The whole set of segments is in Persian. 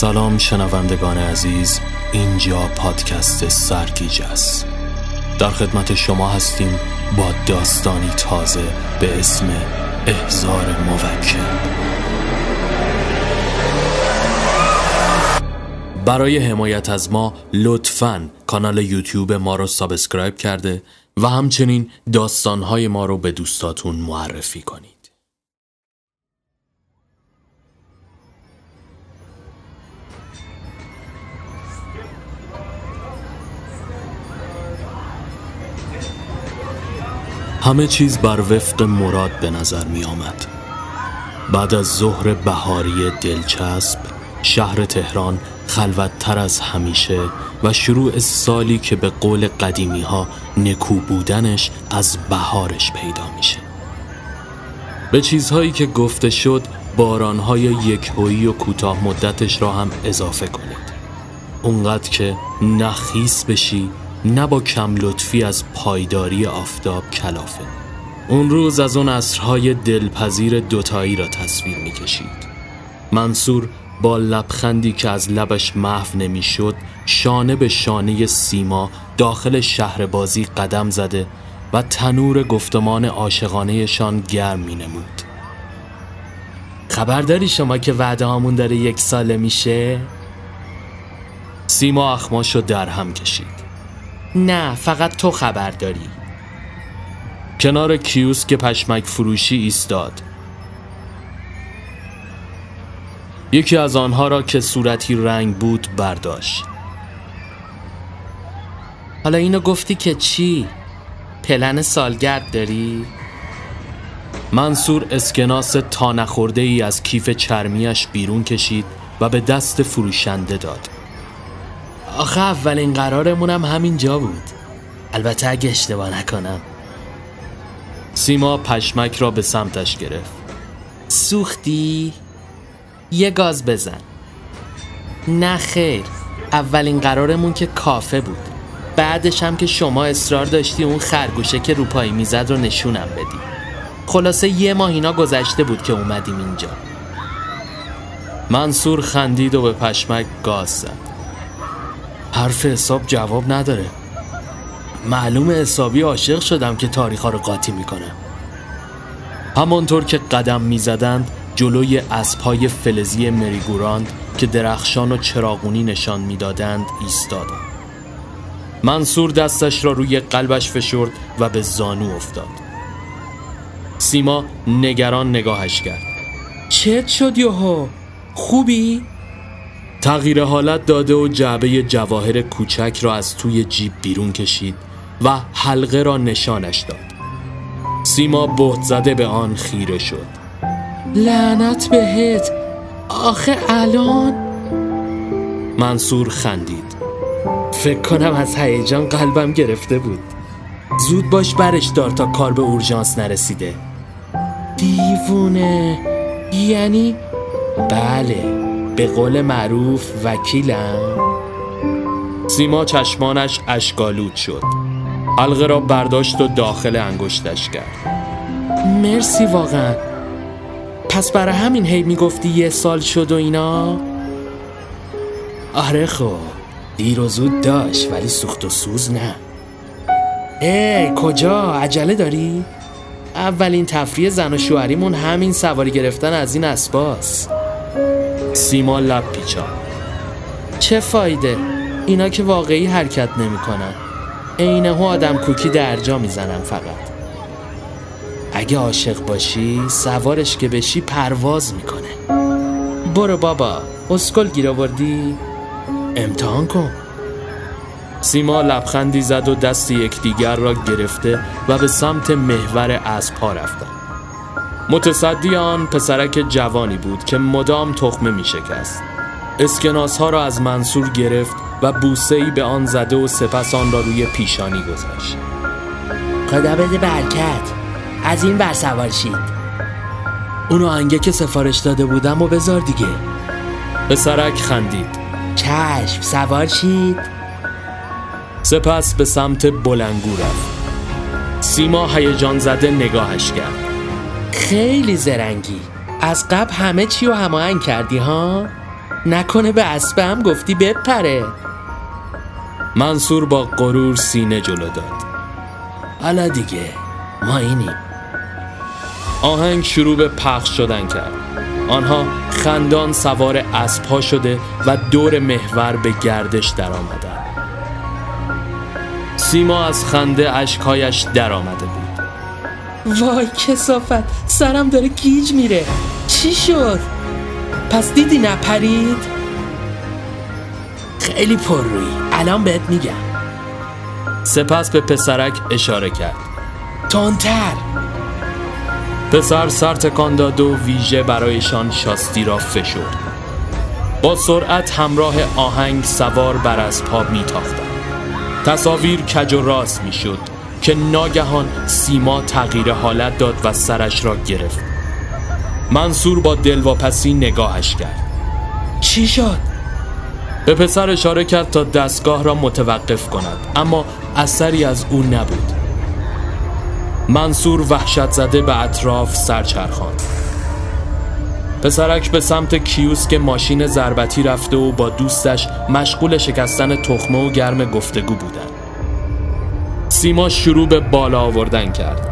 سلام شنوندگان عزیز اینجا پادکست سرگیجه است. در خدمت شما هستیم با داستانی تازه به اسم احضار موکل. برای حمایت از ما لطفا کانال یوتیوب ما رو subscribe کرده و همچنین داستانهای ما رو به دوستاتون معرفی کنید. همه چیز بر وفق مراد به نظر می آمد. بعد از ظهر بهاری دلچسب شهر تهران خلوتتر از همیشه و شروع سالی که به قول قدیمی ها نکو بودنش از بهارش پیدا میشه به چیزهایی که گفته شد بارانهای یک هویی و کوتاه مدتش را هم اضافه کنید اونقدر که نخیس بشی نه با کم لطفی از پایداری آفتاب کلافه اون روز از اون عصرهای دلپذیر دوتایی را تصویر می‌کشید منصور با لبخندی که از لبش محو نمی‌شد شانه به شانه سیما داخل شهر بازی قدم زده و تنور گفتمان عاشقانهشان گرم می نمود. خبر داری شما که وعده هامون داره یک ساله میشه؟ سیما اخماشو در هم کشید نه فقط تو خبر داری کنار کیوس که پشمک فروشی ایستاد یکی از آنها را که صورتی رنگ بود برداشت حالا اینو گفتی که چی؟ پلن سالگرد داری؟ منصور اسکناس تا نخورده ای از کیف چرمیش بیرون کشید و به دست فروشنده داد آخه اولین قرارمونم همینجا بود. البته اگه اشتباه نکنم. سیما پشمک را به سمتش گرفت. سوختی؟ یه گاز بزن. نه خیر. اولین قرارمون که کافه بود. بعدش هم که شما اصرار داشتی اون خرگوشه که روپایی می‌زد رو نشونم بدی. خلاصه یه ماه اینا گذشته بود که اومدیم اینجا. منصور خندید و به پشمک گاز زد. حرف حساب جواب نداره. معلوم حسابی عاشق شدم که تاریخ رو قاطی می‌کنم همانطور که قدم می‌زدند جلوی اسبهای فلزی مریگوراند که درخشان و چراغونی نشان می‌دادند ایستادم. منصور دستش را روی قلبش فشرد و به زانو افتاد. سیما نگران نگاهش کرد. چت شد یوهو. خوبی؟ تغییر حالت داده و جعبه جواهر کوچک را از توی جیب بیرون کشید و حلقه را نشانش داد. سیما بهت زده به آن خیره شد. لعنت بهت. آخه الان؟ منصور خندید. فکر کنم از هیجان قلبم گرفته بود. زود باش برش دار تا کار به اورژانس نرسیده. دیوونه. یعنی؟ بله. به قول معروف وکیلم. سیما چشمانش اشکالود شد. حلقه را برداشت و داخل انگشتش کرد. مرسی واقعا. پس برای همین هی می‌گفتی یه سال شد و اینا؟ آره خب. دیر و زود داشت ولی سوخت و سوز نه. ای کجا؟ عجله داری؟ اولین تفریح زن و شوهریمون همین سواری گرفتن از این اسباس. سیما لب پیچا. چه فایده؟ اینا که واقعی حرکت نمی‌کنن. عینه آدم کوکی درجا می‌زنن فقط. اگه عاشق باشی سوارش که بشی پرواز می‌کنه. برو بابا اسکل گیر آوردی؟ امتحان کن. سیما لبخندی زد و دست یکدیگر را گرفته و به سمت محور اسبها رفتند متصدی آن پسرک جوانی بود که مدام تخمه می شکست. اسکناس ها را از منصور گرفت و بوسه ای به آن زده و سپس آن را روی پیشانی گذاشت. خدا بده برکت. از این بر سوار شید. اونو انگه که سفارش داده بودم و بذار دیگه. پسرک خندید. چشم سوار شید. سپس به سمت بلنگو رفت. سیما هیجان زده نگاهش کرد. خیلی زرنگی. از قبل همه چی رو هماهنگ کردی ها؟ نکنه به اسبم گفتی بپره. منصور با غرور سینه جلو داد. حالا دیگه ما اینیم. آهنگ شروع به پخش شدن کرد. آنها خندان سوار اسبها شده و دور محور به گردش در آمدن سیما از خنده اشکهایش در آمده بود. وای کسافت. سرم داره گیج میره. چی شد؟ پس دیدی نپرید؟ خیلی پر روی. الان بهت میگم. سپس به پسرک اشاره کرد. تندتر. پسر سر تکان داد و ویژه برایشان شاستی را فشرد. با سرعت همراه آهنگ سوار بر اسبها میتاختند. تصاویر کج و راست می‌شد. که ناگهان سیما تغییر حالت داد و سرش را گرفت. منصور با دلواپسی نگاهش کرد. چی شد؟ به پسر اشاره کرد تا دستگاه را متوقف کند اما اثری از او نبود. منصور وحشت زده به اطراف سرچرخاند. پسرک به سمت کیوسک ماشین ضربتی رفته و با دوستش مشغول شکستن تخمه و گرم گفتگو بودن سیما شروع به بالا آوردن کرد.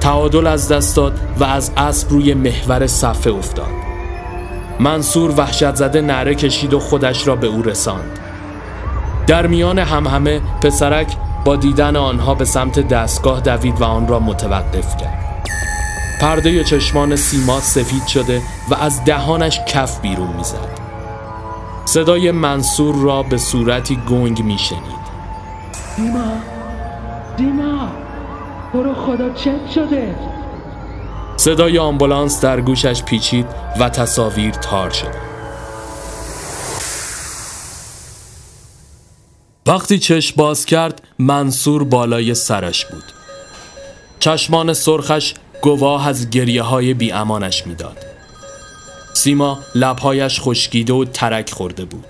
تعادل از دست داد و از اسب روی محور صفحه افتاد. منصور وحشت زده نره کشید و خودش را به او رساند. در میان همهمه پسرک با دیدن آنها به سمت دستگاه دوید و آن را متوقف کرد. پرده چشمان سیما سفید شده و از دهانش کف بیرون می‌زد. صدای منصور را به صورتی گنگ میشنید. دیما. دیما برو خدا چت شده؟ صدای آمبولانس در گوشش پیچید و تصاویر تار شد. وقتی چشم باز کرد منصور بالای سرش بود. چشمان سرخش گواه از گریه های بی امانش می‌داد. سیما لبهایش خشکیده و ترک خورده بود.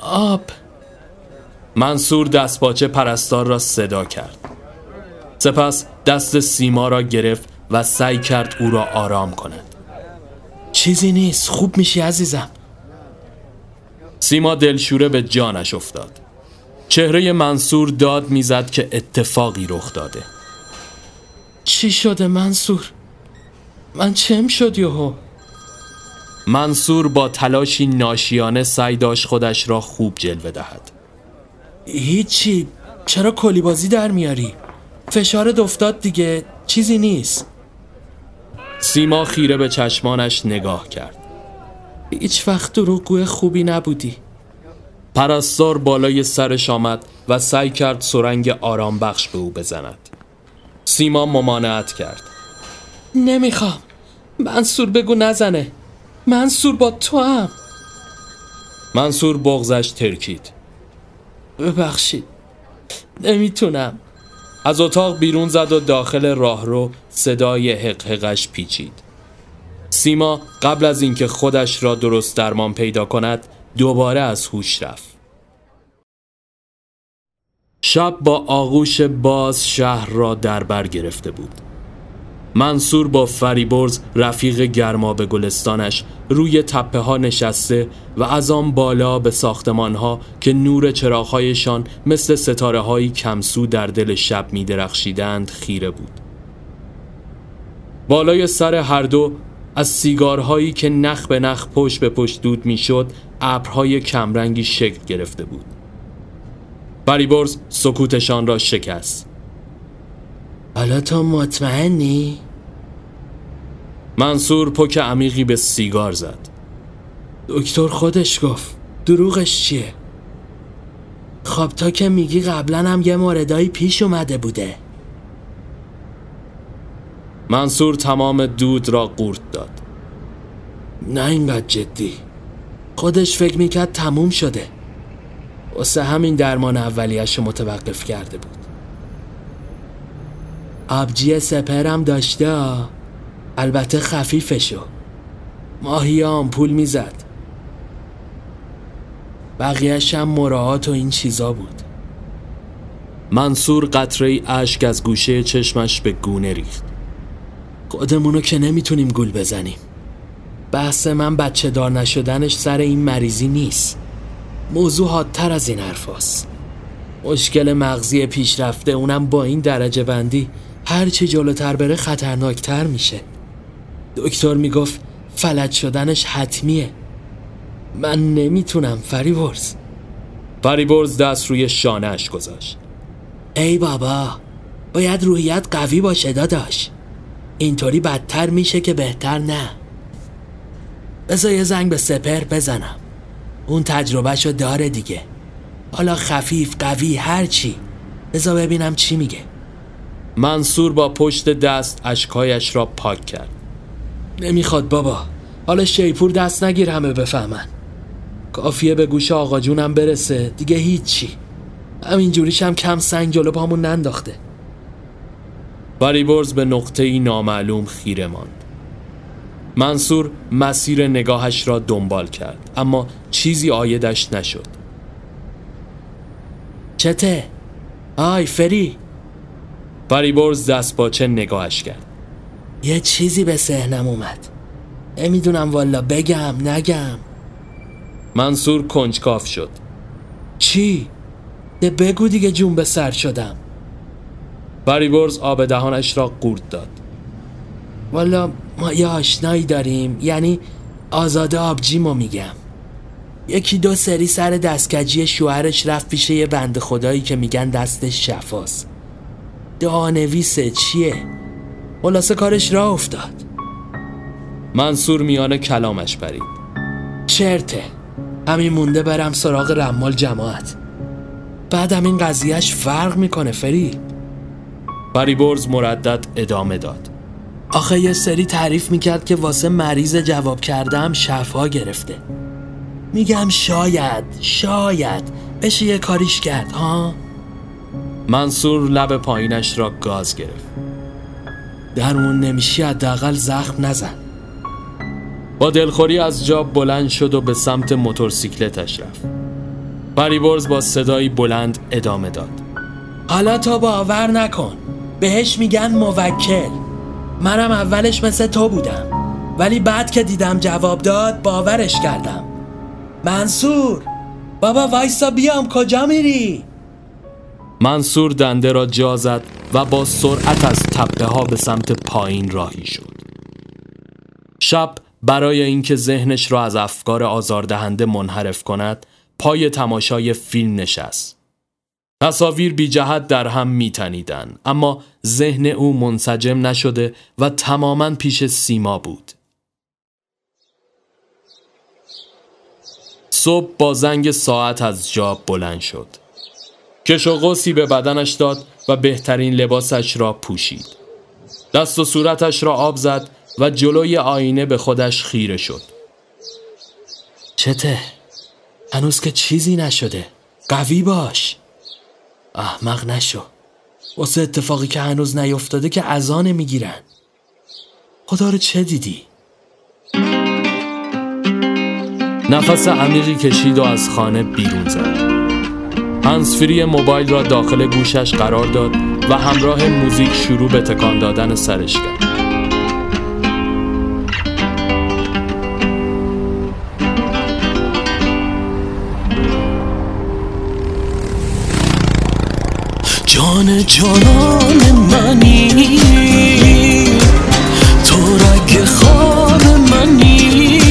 آب منصور دستپاچه پرستار را صدا کرد. سپس دست سیما را گرفت و سعی کرد او را آرام کند. چیزی نیست خوب میشی عزیزم. سیما دلشوره به جانش افتاد. چهره منصور داد می‌زد که اتفاقی رخ داده. چی شده منصور؟ من چم شد یهو؟ منصور با تلاشی ناشیانه سعی داشت خودش را خوب جلوه دهد. هیچی. چرا کلی بازی در میاری؟ فشار افتاد دیگه. چیزی نیست. سیما خیره به چشمانش نگاه کرد. هیچ وقت دروغگوی خوبی نبودی. پرستار بالای سرش آمد و سعی کرد سرنگ آرام بخش به او بزند. سیما ممانعت کرد. نمی‌خوام. منصور بگو نزنه. منصور با تو هم منصور بغزش ترکید. ببخشید. نمی‌تونم. از اتاق بیرون زد و داخل راهرو صدای حقحقش پیچید. سیما قبل از اینکه خودش را درست درمان پیدا کند دوباره از هوش رفت. شب با آغوش باز شهر را در بر گرفته بود. منصور با فریبرز رفیق گرما به گلستانش روی تپه ها نشسته و از آن بالا به ساختمان ها که نور چراغهایشان مثل ستاره های کمسو در دل شب می درخشیدند خیره بود. بالای سر هر دو از سیگارهایی که نخ به نخ پشت به پشت دود می‌شد ابرهای کمرنگی شکل گرفته بود. فریبرز سکوتشان را شکست. حالا تو مطمئنی؟ منصور پک عمیقی به سیگار زد. دکتر خودش گفت دروغش چیه؟ خب تا که میگی قبلا هم یه موردایی پیش اومده بوده. منصور تمام دود را قورت داد. نه اینقدر جدی. خودش فکر می‌کرد تموم شده. واسه همین درمان اولیش متوقف کرده بود. آبجی سپرم داشته؟ البته خفیفشو. ماهی آمپول می‌زد. بقیهش هم مراعات و این چیزا بود. منصور قطره اشک از گوشه چشمش به گونه ریخت. خودمونو که نمی‌تونیم گول بزنیم. بحث من بچه دار نشدنش سر این مریضی نیست. موضوع حادتر از این حرف مشکل مغزی پیشرفته اونم با این درجه بندی هرچی جلوتر بره خطرناکتر میشه. دکتر می‌گفت فلج شدنش حتمیه. من نمی‌تونم فریبرز. فریبرز دست روی شانهش گذاشت. ای بابا باید روحیت قوی باشه داداش. اینطوری بدتر میشه که بهتر نه. بذار یه زنگ به سپر بزنم. اون تجربهشو داره دیگه. حالا خفیف قوی هرچی بذار ببینم چی میگه. منصور با پشت دست اشکایش را پاک کرد. نمی‌خواد بابا. حالا شیپور دست نگیر همه بفهمن. کافیه به گوش آقا جونم برسه. دیگه هیچی. همین جوریش هم کم سنگ جلو پامون ننداخته. فریبرز به نقطه ای نامعلوم خیره ماند. منصور مسیر نگاهش را دنبال کرد اما چیزی آیدش نشد. چته؟ آی فری. فریبرز دست باچه نگاهش کرد؟ یه چیزی به سهنم اومد. نمی‌دونم والا بگم نگم. منصور کنجکاف شد. چی؟ ده بگو دیگه جون به سر شدم. فریبرز آب دهانش را قورت داد. والا ما یه آشنایی داریم یعنی آزاده آبجیمو میگم. یکی دو سری سر دستکجی شوهرش رفت پیش یه بند خدایی که میگن دستش شفاست. دعانویسه چیه؟ خلاصه کارش را افتاد. منصور میان کلامش برید چرته. همین مونده برم سراغ رمال جماعت. بعد این قضیهش فرق می‌کنه فری. فریبرز مردد ادامه داد. آخه یه سری تعریف می‌کرد که واسه مریض جواب کردم شفا گرفته. میگم شاید شاید بشه یه کاریش کرد ها؟ منصور لب پایینش را گاز گرفت. درمون نمیشی حداقل زخم نزن. با دلخوری از جا بلند شد و به سمت موتورسیکلتش رفت. فریبرز با صدایی بلند ادامه داد. حالا تا باور نکن. بهش میگن موکل. منم اولش مثل تو بودم. ولی بعد که دیدم جواب داد باورش کردم. منصور! بابا وایسا بیام کجا میری؟ منصور دنده را جا زد و با سرعت از تپه ها به سمت پایین راهی شد. شب برای اینکه ذهنش را از افکار آزاردهنده منحرف کند پای تماشای فیلم نشست. تصاویر بی جهت در هم میتنیدن اما ذهن او منسجم نشده و تماما پیش سیما بود. صبح با زنگ ساعت از جا بلند شد. کش و قوسی به بدنش داد و بهترین لباسش را پوشید. دست و صورتش را آب زد و جلوی آینه به خودش خیره شد. چته؟ هنوز که چیزی نشده. قوی باش. احمق نشو. واسه اتفاقی که هنوز نیفتاده که ازانه می‌گیرن خدا رو چه دیدی؟ نفس عمیقی کشید و از خانه بیرون زد. هنسفری موبایل را داخل گوشش قرار داد و همراه موزیک شروع به تکان دادن سرش کرد. جان جانان منی تو رگ خواب منی.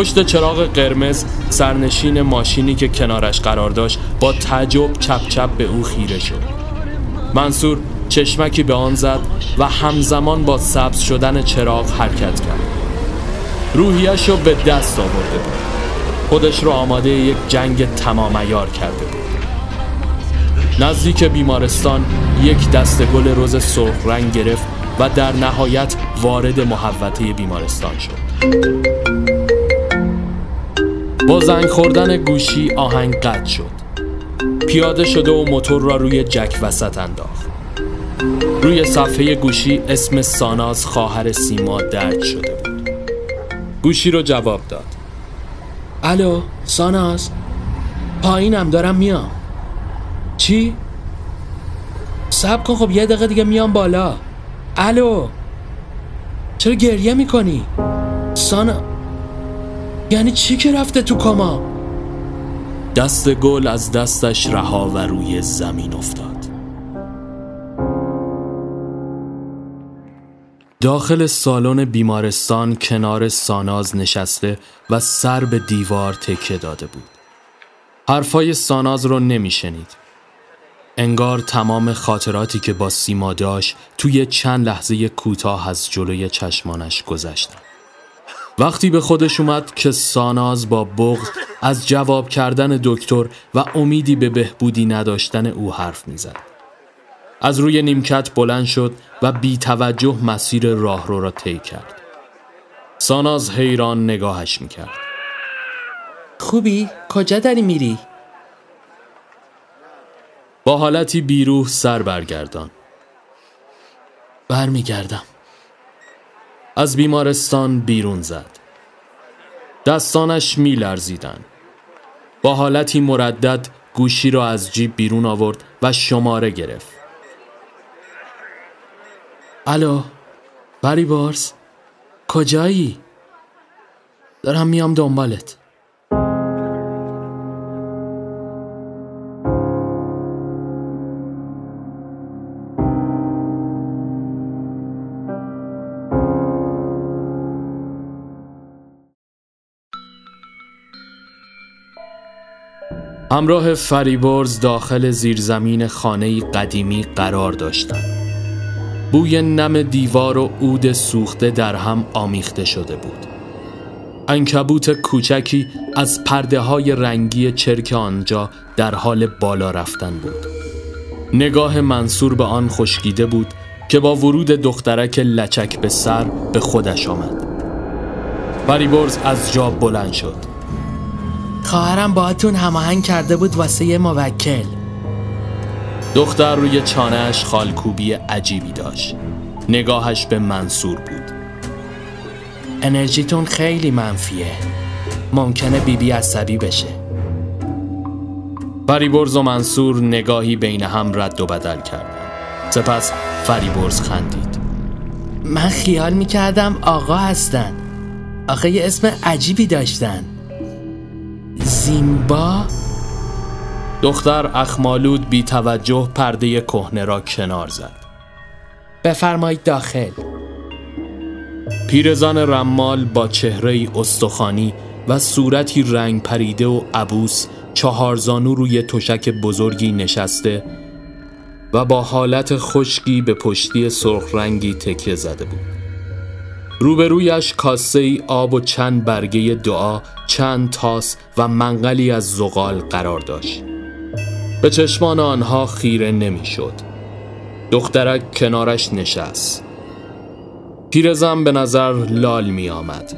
پشت چراغ قرمز سرنشین ماشینی که کنارش قرار داشت با تعجب چپ چپ به او خیره شد. منصور چشمکی به آن زد و همزمان با سبز شدن چراغ حرکت کرد. روحیش رو به دست آورده بود. خودش رو آماده یک جنگ تمام کرده بود. نزدیک بیمارستان یک دست گل روز سرخ رنگ گرفت و در نهایت وارد محوطه بیمارستان شد. با زنگ خوردن گوشی آهنگ قطع شد. پیاده شده و موتور را روی جک وسط انداخت. روی صفحه گوشی اسم ساناز خواهر سیما درد شده بود. گوشی رو جواب داد. الو ساناز؟ پایینم دارم میام. چی؟ سب کن خب یه دقیقه دیگه میام بالا. الو چرا گریه می‌کنی؟ سانا یعنی چی که رفته تو کما؟ دست گل از دستش رها و روی زمین افتاد. داخل سالن بیمارستان کنار ساناز نشسته و سر به دیوار تکه داده بود. حرفای ساناز رو نمیشنید. انگار تمام خاطراتی که با سیما داشت توی چند لحظه کوتاه از جلوی چشمانش گذشتن. وقتی به خودش اومد که ساناز با بغض از جواب کردن دکتر و امیدی به بهبودی نداشتن او حرف می‌زد. از روی نیمکت بلند شد و بی توجه مسیر راهرو را طی کرد. ساناز حیران نگاهش می‌کرد. خوبی؟ کجا داری میری؟ با حالتی بیروح سر برگردان برمیگردم از بیمارستان بیرون زد دستانش می لرزیدن. با حالتی مردد گوشی را از جیب بیرون آورد و شماره گرفت الو بری بارس کجایی؟ دارم میام دنبالت همراه فریبرز داخل زیرزمین خانه قدیمی قرار داشتند. بوی نم دیوار و عود سوخته در هم آمیخته شده بود. انکبوت کوچکی از پرده های رنگی چرک آنجا در حال بالا رفتن بود. نگاه منصور به آن خشکیده بود که با ورود دخترک لچک به سر به خودش آمد. فریبرز از جا بلند شد. خواهرم باهاتون هماهنگ کرده بود واسه یه موکل. دختر روی چانهش خالکوبی عجیبی داشت. نگاهش به منصور بود. انرژیتون خیلی منفیه. ممکنه بیبی بی عصبی بشه. فریبرز و منصور نگاهی بین هم رد و بدل کردن سپس فریبرز خندید. من خیال می‌کردم آقا هستن. آخه یه اسم عجیبی داشتن. زیمبا؟ دختر اخمالود بی توجه پرده کهنه را کنار زد. بفرمایید داخل. پیرزن رمال با چهره استخانی و صورتی رنگ پریده و عبوس چهارزانو روی تشک بزرگی نشسته و با حالت خشکی به پشتی سرخ رنگی تکیه زده بود. روبرویش کاسه ای آب و چند برگه دعا چند تاس و منقلی از زغال قرار داشت به چشمان آنها خیره نمی‌شد. دخترک کنارش نشست پیرزن به نظر لال می آمد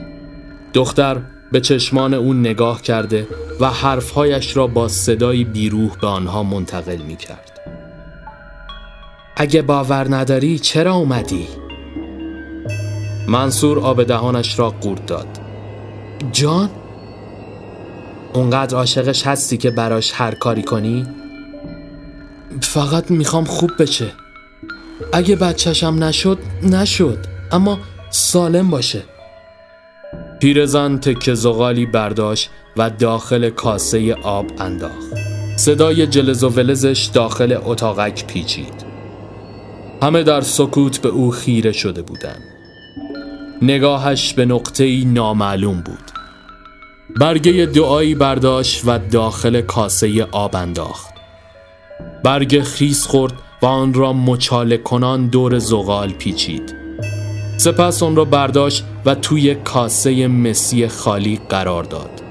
دختر به چشمان اون نگاه کرده و حرفهایش را با صدایی بیروح به آنها منتقل می کرد اگه باور نداری چرا اومدی؟ منصور آب دهانش را قورت داد. جان؟ اونقدر عاشقش هستی که براش هر کاری کنی؟ فقط می‌خوام خوب بشه. اگه بچهشم نشد نشد. اما سالم باشه. پیرزن تک زغالی برداشت و داخل کاسه آب انداخت. صدای جلز و ولزش داخل اتاقک پیچید. همه در سکوت به او خیره شده بودند. نگاهش به نقطه نامعلوم بود. برگه دعایی برداشت و داخل کاسه آب انداخت. برگ خیس خورد و آن را مچاله کنان دور زغال پیچید. سپس آن را برداشت و توی کاسه مسی خالی قرار داد.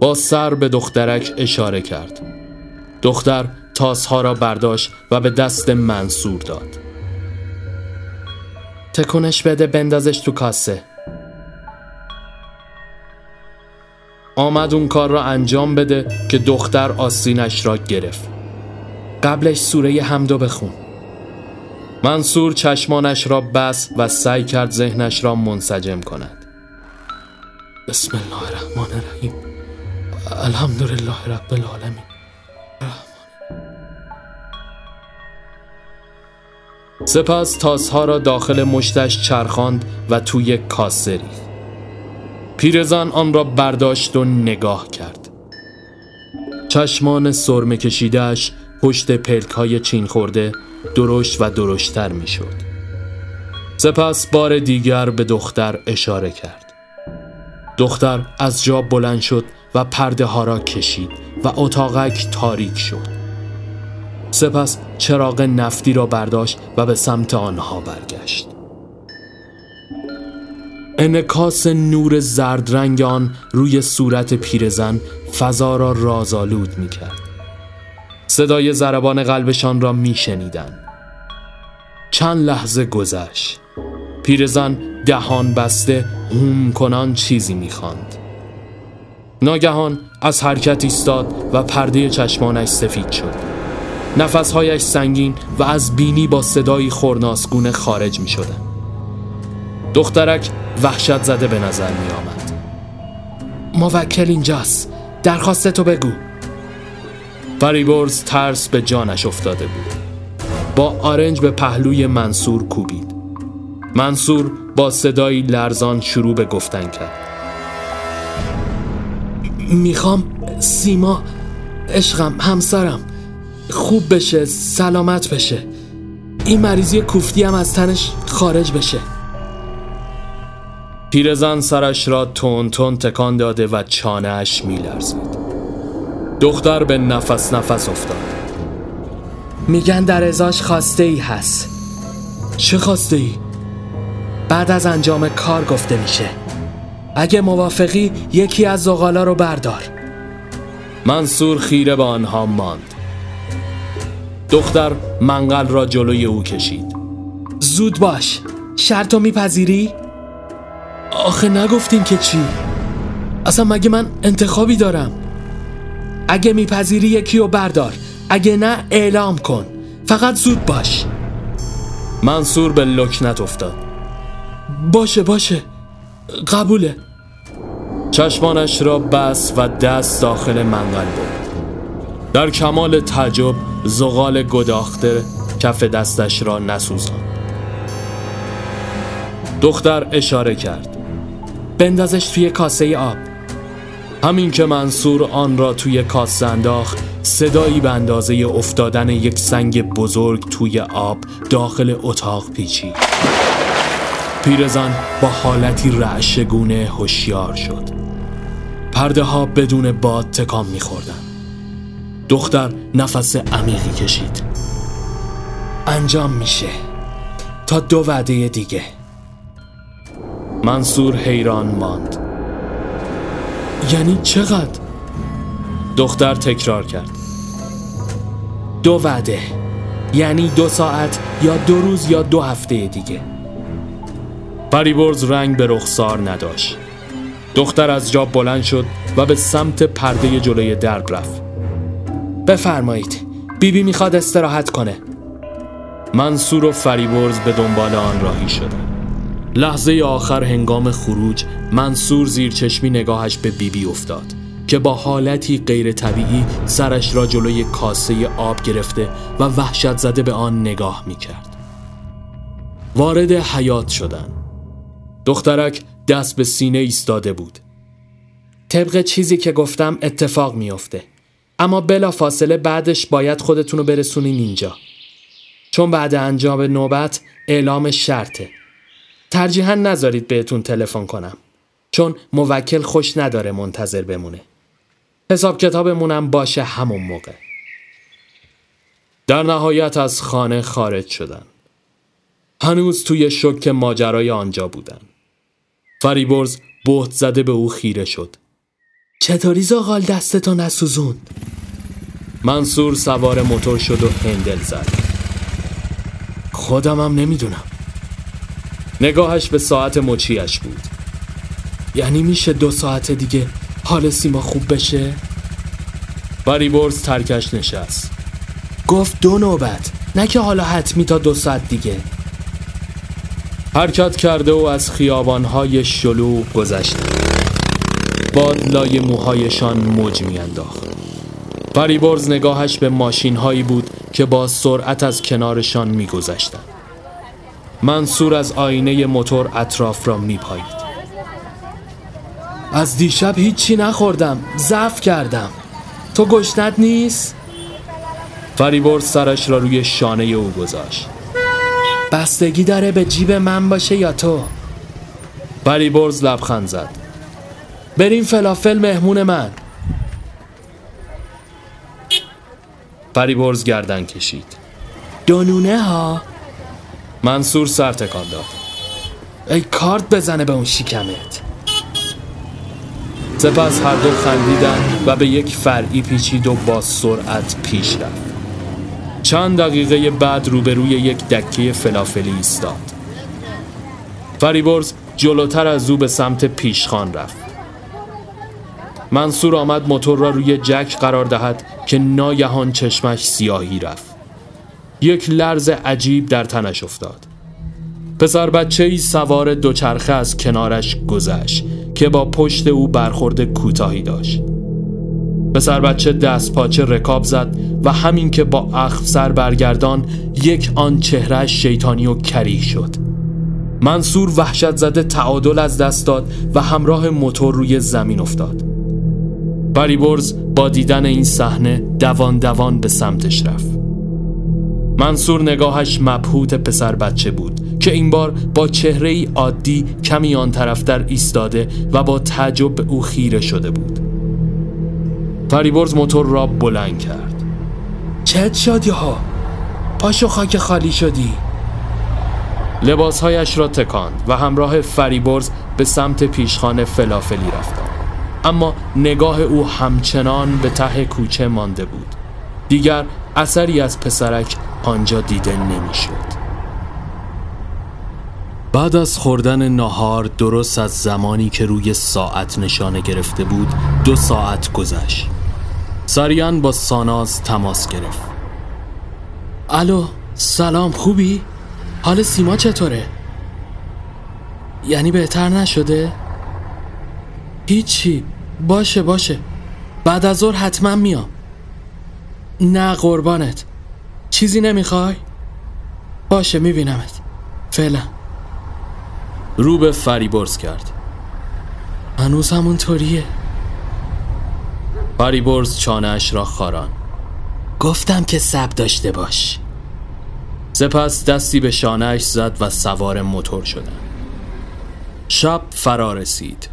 با سر به دخترک اشاره کرد. دختر تاسها را برداشت و به دست منصور داد. تکونش بده بندازش تو کاسه. آمد اون کار را انجام بده که دختر آسینش را گرفت. قبلش سوره حمدو بخون. منصور چشمانش را بس و سعی کرد ذهنش را منسجم کند. بسم الله الرحمن الرحیم. الحمدلله رب العالمین. سپس تاسها را داخل مشتش چرخاند و توی کاسه پیرزن آن را برداشت و نگاه کرد. چشمان سرمه کشیدهش پشت پلک های چین خورده درشت و درشتر می شد سپس بار دیگر به دختر اشاره کرد. دختر از جا بلند شد و پرده ها را کشید و اتاقک تاریک شد. سپس چراغ نفتی را برداشت و به سمت آنها برگشت انکاس نور زرد رنگ آن روی صورت پیرزن فضا را رازآلود می کرد صدای ضربان قلبشان را می شنیدن. چند لحظه گذشت پیرزن دهان بسته هوم کنان چیزی می خاند. ناگهان از حرکت ایستاد و پرده چشمانش سفید شد نفسهایش سنگین و از بینی با صدایی خورناسگونه خارج می شدن. دخترک وحشت زده به نظر می آمد موکل اینجاست. درخواست تو بگو. فریبرز ترس به جانش افتاده بود. با آرنج به پهلوی منصور کوبید. منصور با صدایی لرزان شروع به گفتن کرد. می‌خوام سیما عشقم همسرم. خوب بشه سلامت بشه. این مریضی کوفتی هم از تنش خارج بشه. پیرزن سرش را تون تون تکان داده و چانهش میلرزید. دختر به نفس نفس افتاد. میگن در ازاش خواسته ای هست. چه خواسته ای؟ بعد از انجام کار گفته میشه. اگه موافقی یکی از زغالا رو بردار. منصور خیره به آنها ماند. دختر منقل را جلوی او کشید. زود باش. شرطو میپذیری؟ آخه نگفتین که چی؟ اصلا مگه من انتخابی دارم؟ اگه میپذیری یکی رو بردار. اگه نه اعلام کن. فقط زود باش. منصور به لکنت افتاد. باشه باشه. قبوله. چشمانش را بس و دست داخل منقل بود در کمال تعجب زغال گداخته کف دستش را نسوزان. دختر اشاره کرد. بندازش توی کاسه آب. همین که منصور آن را توی کاسه انداخت صدایی به اندازه افتادن یک سنگ بزرگ توی آب داخل اتاق پیچی پیرزن با حالتی رعشگونه هوشیار شد. پرده ها بدون باد تکان میخوردن دختر نفس عمیقی کشید. انجام میشه. تا دو وعده دیگه. منصور حیران ماند. یعنی چقدر؟ دختر تکرار کرد. دو وعده. یعنی دو ساعت یا دو روز یا دو هفته دیگه. پریبرز رنگ به رخسار نداشت. دختر از جا بلند شد و به سمت پرده جلوی درب رفت. بفرمایید. بیبی بی می‌خواد استراحت کنه. منصور و فریبرز به دنبال آن راهی شدند لحظه آخر هنگام خروج منصور زیر چشمی نگاهش به بیبی بی افتاد که با حالتی غیر طبیعی سرش را جلوی کاسه آب گرفته و وحشت زده به آن نگاه می کرد. وارد حیات شدن. دخترک دست به سینه ایستاده بود. طبق چیزی که گفتم اتفاق میافته. اما بلا فاصله بعدش باید خودتون رو برسونین اینجا چون بعد انجام نوبت اعلام شرطه. ترجیحا نذارید بهتون تلفن کنم. چون موکل خوش نداره منتظر بمونه. حساب کتابمونم باشه همون موقع. در نهایت از خانه خارج شدن. هنوز توی شک ماجرای آنجا بودن. فریبرز بهت زده به او خیره شد. چطوری زاغال دستتو نسوزوند؟ منصور سوار موتور شد و هندل زد. خودمم نمی‌دونم. نگاهش به ساعت مچیش بود. یعنی میشه دو ساعت دیگه حال سیما خوب بشه؟ فریبرز ترکش نشست. گفت دو نوبت نه که حالا حتمی تا دو ساعت دیگه. حرکت کرده و از خیابانهای شلوغ گذشته باد لای موهایشان موج میانداخت. فریبرز نگاهش به ماشین هایی بود که با سرعت از کنارشان میگذشتند. منصور از آینه موتور اطراف را میپایید. از دیشب هیچی نخوردم ضعف کردم. تو گشنت نیست؟ فریبرز سرش را روی شانه او گذاشت. بستگی داره به جیب من باشه یا تو؟ فریبرز لبخند زد. بریم فلافل مهمون من. فریبرز گردن کشید. دونونه ها؟ منصور سر تکان داد. ای کارت بزنه به اون شکمت. سپس هر دو خندیدن و به یک فرعی پیچید و با سرعت پیش رفت. چند دقیقه بعد روبروی یک دکه فلافلی ایستاد. فریبرز جلوتر از او به سمت پیشخان رفت. منصور آمد موتور را روی جک قرار دهد که ناگهان چشمش سیاهی رفت. یک لرز عجیب در تنش افتاد. پسر بچه ای سوار دوچرخه از کنارش گذشت که با پشت او برخورد کوتاهی داشت. پسر بچه دست پاچه رکاب زد و همین که با اخف سر برگردان یک آن چهره شیطانی و کریه شد. منصور وحشت زده تعادل از دست داد و همراه موتور روی زمین افتاد. بریبرز با دیدن این صحنه دوان دوان به سمتش رفت. منصور نگاهش مبهوت پسر بچه بود که این بار با چهره ای عادی کمی آن طرف در ایستاده و با تعجب به او خیره شده بود. فریبرز موتور را بلند کرد. چت شدی ها پاشو خاک خالی شدی. لباسهایش را تکاند و همراه فریبرز به سمت پیشخانه فلافلی رفتند. اما نگاه او همچنان به ته کوچه مانده بود دیگر اثری از پسرک آنجا دیده نمی‌شد. بعد از خوردن ناهار درست از زمانی که روی ساعت نشانه گرفته بود دو ساعت گذشت ساریان با ساناز تماس گرفت الو سلام خوبی؟ حال سیما چطوره؟ یعنی بهتر نشده؟ هیچی باشه باشه. بعد از ظهر حتما میام. نه قربانت. چیزی نمی‌خوای؟ باشه میبینمت. فعلا. رو به فریبرز کرد. هنوز همونطوریه فریبرز چانهش را خاران. گفتم که سب داشته باش. سپس دستی به شانهش زد و سوار موتور شدن شب فرا رسید.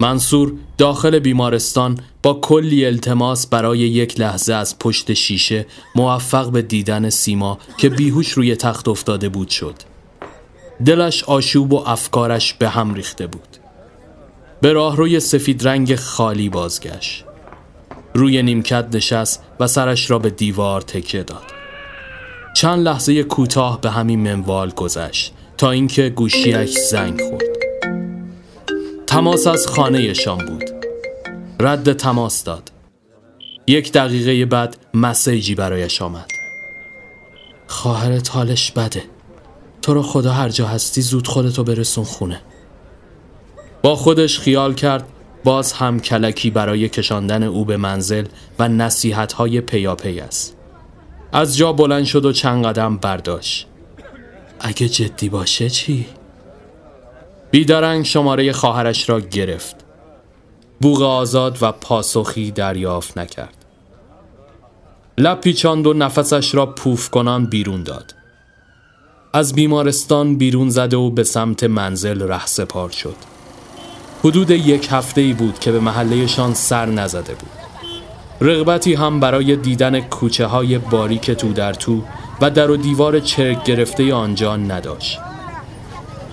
منصور داخل بیمارستان با کلی التماس برای یک لحظه از پشت شیشه موفق به دیدن سیما که بیهوش روی تخت افتاده بود شد. دلش آشوب و افکارش به هم ریخته بود. به راه روی سفید رنگ خالی بازگشت. روی نیمکت نشست و سرش را به دیوار تکیه داد. چند لحظه کوتاه به همین منوال گذشت تا اینکه گوشیش زنگ خورد. تماس از خانه شام بود. رد تماس داد. یک دقیقه بعد مسیجی برایش آمد. خواهرت حالش بده. تو رو خدا هر جا هستی زود خودتو برسون خونه. با خودش خیال کرد باز هم کلکی برای کشاندن او به منزل و نصیحت های پیاپی است. از جا بلند شد و چند قدم برداشت. اگه جدی باشه چی؟ بیدارنگ شماره خواهرش را گرفت. بوغ آزاد و پاسخی دریافت نکرد. لب پیچاند و نفسش را پوف کنان بیرون داد. از بیمارستان بیرون زده و به سمت منزل ره سپار شد. حدود یک هفته ای بود که به محلهشان سر نزده بود. رغبتی هم برای دیدن کوچه های باریک تو در تو و در و دیوار چرک گرفته آنجا نداشت.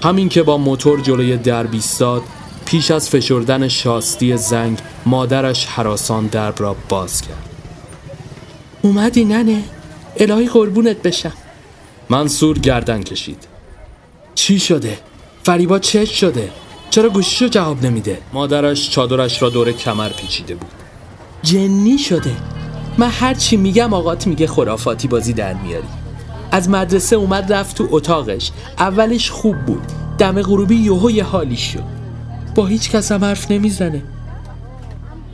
همین که با موتور جلوی در بیستاد پیش از فشردن شاستی زنگ مادرش حراسان درب را باز کرد. اومدی ننه؟ الهی قربونت بشم. منصور گردن کشید. چی شده؟ فریبا چش شده؟ چرا گوشیشو جواب نمیده؟ مادرش چادرش را دور کمر پیچیده بود. جنی شده. من هر چی میگم آقات میگه خرافاتی بازی در میاری. از مدرسه اومد رفت تو اتاقش. اولش خوب بود. دم غروبی یهو یه حالی شد. با هیچ کس هم حرف نمی‌زنه.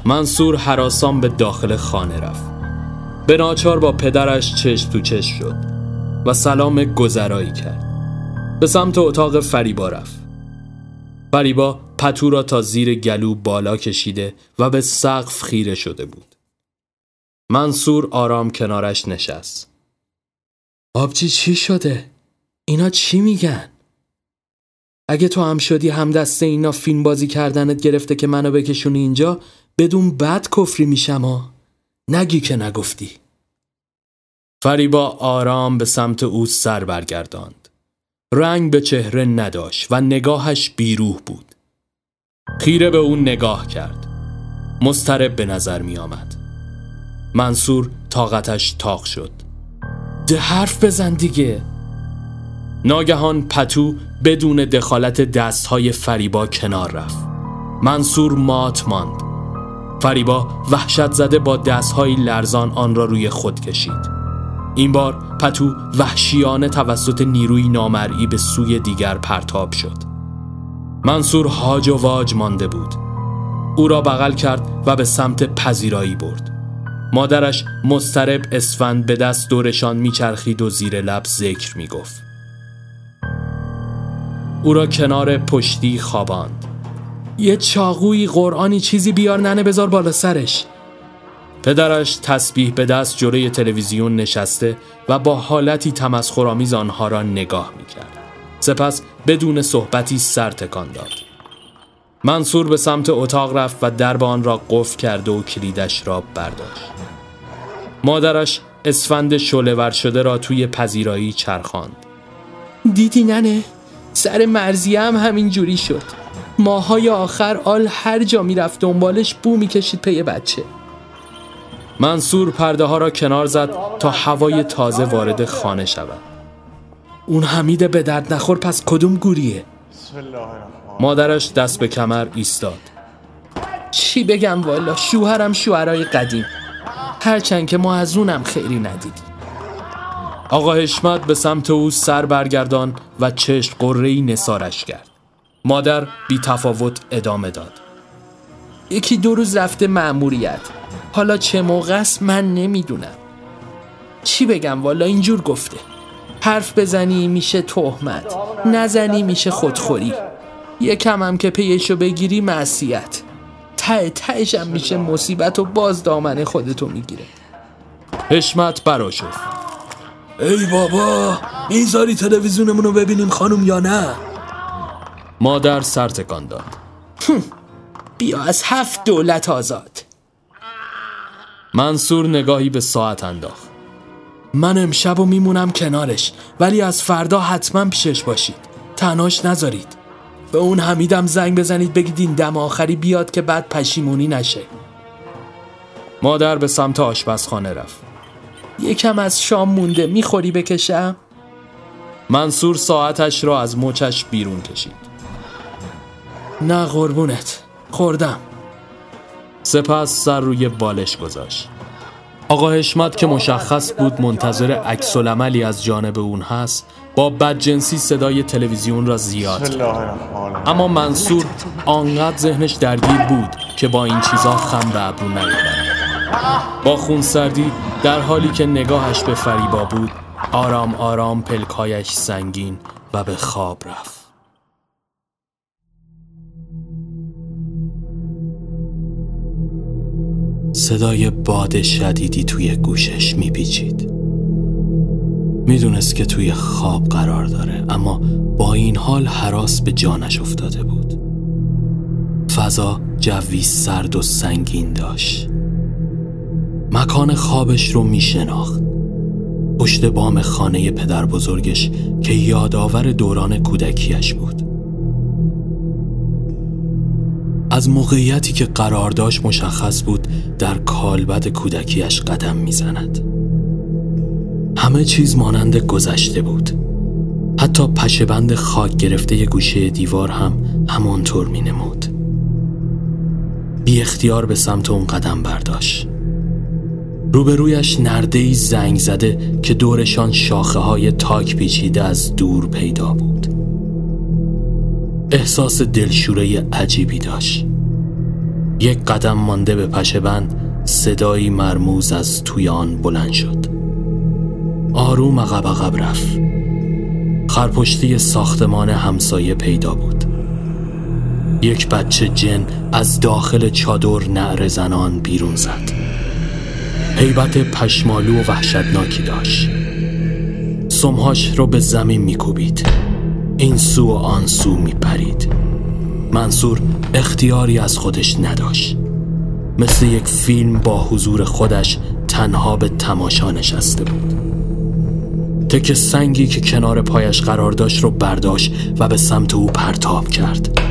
منصور حراسان به داخل خانه رفت. به ناچار با پدرش چشم تو چشم شد و سلام گذرایی کرد. به سمت اتاق فریبا رفت. فریبا پتو را تا زیر گلو بالا کشیده و به سقف خیره شده بود. منصور آرام کنارش نشست. آبجی چی شده؟ اینا چی میگن؟ اگه تو هم شدی هم دسته اینا فیلم بازی کردنت گرفته که منو بکشونی اینجا بدون بد کفری میشم ها. نگی که نگفتی. فریبا آرام به سمت او سر برگرداند. رنگ به چهره نداشت و نگاهش بیروح بود. خیره به اون نگاه کرد. مسترب به نظر می آمد منصور طاقتش تاق شد. ده حرف بزن دیگه. ناگهان پتو بدون دخالت دستهای فریبا کنار رفت. منصور مات ماند. فریبا وحشت زده با دستهای لرزان آن را روی خود کشید. این بار پتو وحشیانه توسط نیروی نامرئی به سوی دیگر پرتاب شد. منصور هاج و واج مانده بود. او را بغل کرد و به سمت پذیرایی برد. مادرش مسترب اسفند به دست دورشان میچرخید و زیر لب ذکر می‌گفت. او را کنار پشتی خواباند. یه چاقوی قرآنی چیزی بیار ننه بذار بالا سرش. پدرش تسبیح به دست جلوی تلویزیون نشسته و با حالتی تمسخرآمیز آنها را نگاه می‌کرد. سپس بدون صحبتی سر تکان داد. منصور به سمت اتاق رفت و درب آن را قفل کرد و کلیدش را برداشت. مادرش اسفند شله شده را توی پذیرایی چرخاند. دیدی ننه؟ سر مرزیه هم همین جوری شد. ماهای آخر آل هر جا می‌رفت دنبالش بو می‌کشید پی بچه. منصور پرده ها را کنار زد تا هوای تازه وارد خانه شود. اون حمید به درد نخور پس کدوم گوریه؟ مادرش دست به کمر ایستاد. چی بگم والا؟ شوهرم شوهرای قدیم. هرچند که ما از اونم خیلی ندیدیم. آقا حشمت به سمت او سر برگردان و چشم قرهی نسارش کرد. مادر بی تفاوت ادامه داد. یکی دو روز رفته مأموریت. حالا چه موقع است من نمی‌دونم. چی بگم والا؟ اینجور گفته. حرف بزنی میشه تهمت نزنی میشه خودخوری. یکم هم که پیشو بگیری معصیت. ته تهشم میشه مصیبت و باز دامن خودتو می‌گیره. حشمت برا شد. ای بابا می‌ذاری تلویزیونمون رو ببینیم خانم یا نه؟ مادر سر تکان داد. بیا از هفت دولت آزاد. منصور نگاهی به ساعت انداخت. من امشب و میمونم کنارش ولی از فردا حتما پیشش باشید. تناش نذارید. به اون حمیدم زنگ بزنید بگید این دم آخری بیاد که بعد پشیمونی نشه. مادر به سمت آشپزخانه رفت. یکم از شام مونده می‌خوری بکشم؟ منصور ساعتش را از مچش بیرون کشید. نه قربونت خوردم. سپس سر روی بالش گذاشت. آقا حشمت که مشخص بود منتظر عکس عملی از جانب اون هست با بدجنسی صدای تلویزیون را زیاد کرد اما منصور آنقدر ذهنش درگیر بود که با این چیزا خم به ابرو نیاورد با خونسردی در حالی که نگاهش به فریبا بود آرام آرام پلکایش سنگین و به خواب رفت. صدای باد شدیدی توی گوشش میپیچید. می‌دونست که توی خواب قرار داره اما با این حال حراس به جانش افتاده بود. فضا جوی سرد و سنگین داشت. مکان خوابش رو می شناخت پشت بام خانه پدر بزرگش که یادآور دوران کودکیش بود. از موقعیتی که قرار داشت مشخص بود در کالبد کودکیش قدم می‌زند. همه چیز مانند گذشته بود. حتی پشبند خاک گرفته گوشه دیوار هم همانطور می نمود. بی اختیار به سمت اون قدم برداشت. روبرویش نردهی زنگ زده که دورشان شاخه های تاک پیچیده از دور پیدا بود. احساس دلشوره عجیبی داشت یک قدم مانده به پشه بند صدایی مرموز از توی آن بلند شد آروم عقب عقب رفت. خرپشتی ساختمان همسایه پیدا بود. یک بچه جن از داخل چادر نعر زنان بیرون زد. حیبت پشمالو و وحشتناکی داشت. سمهاش رو به زمین میکوبید. این سو و آن سو می پرید منصور اختیاری از خودش نداشت. مثل یک فیلم با حضور خودش تنها به تماشا نشسته بود. تک سنگی که کنار پایش قرار داشت رو برداشت و به سمت او پرتاب کرد.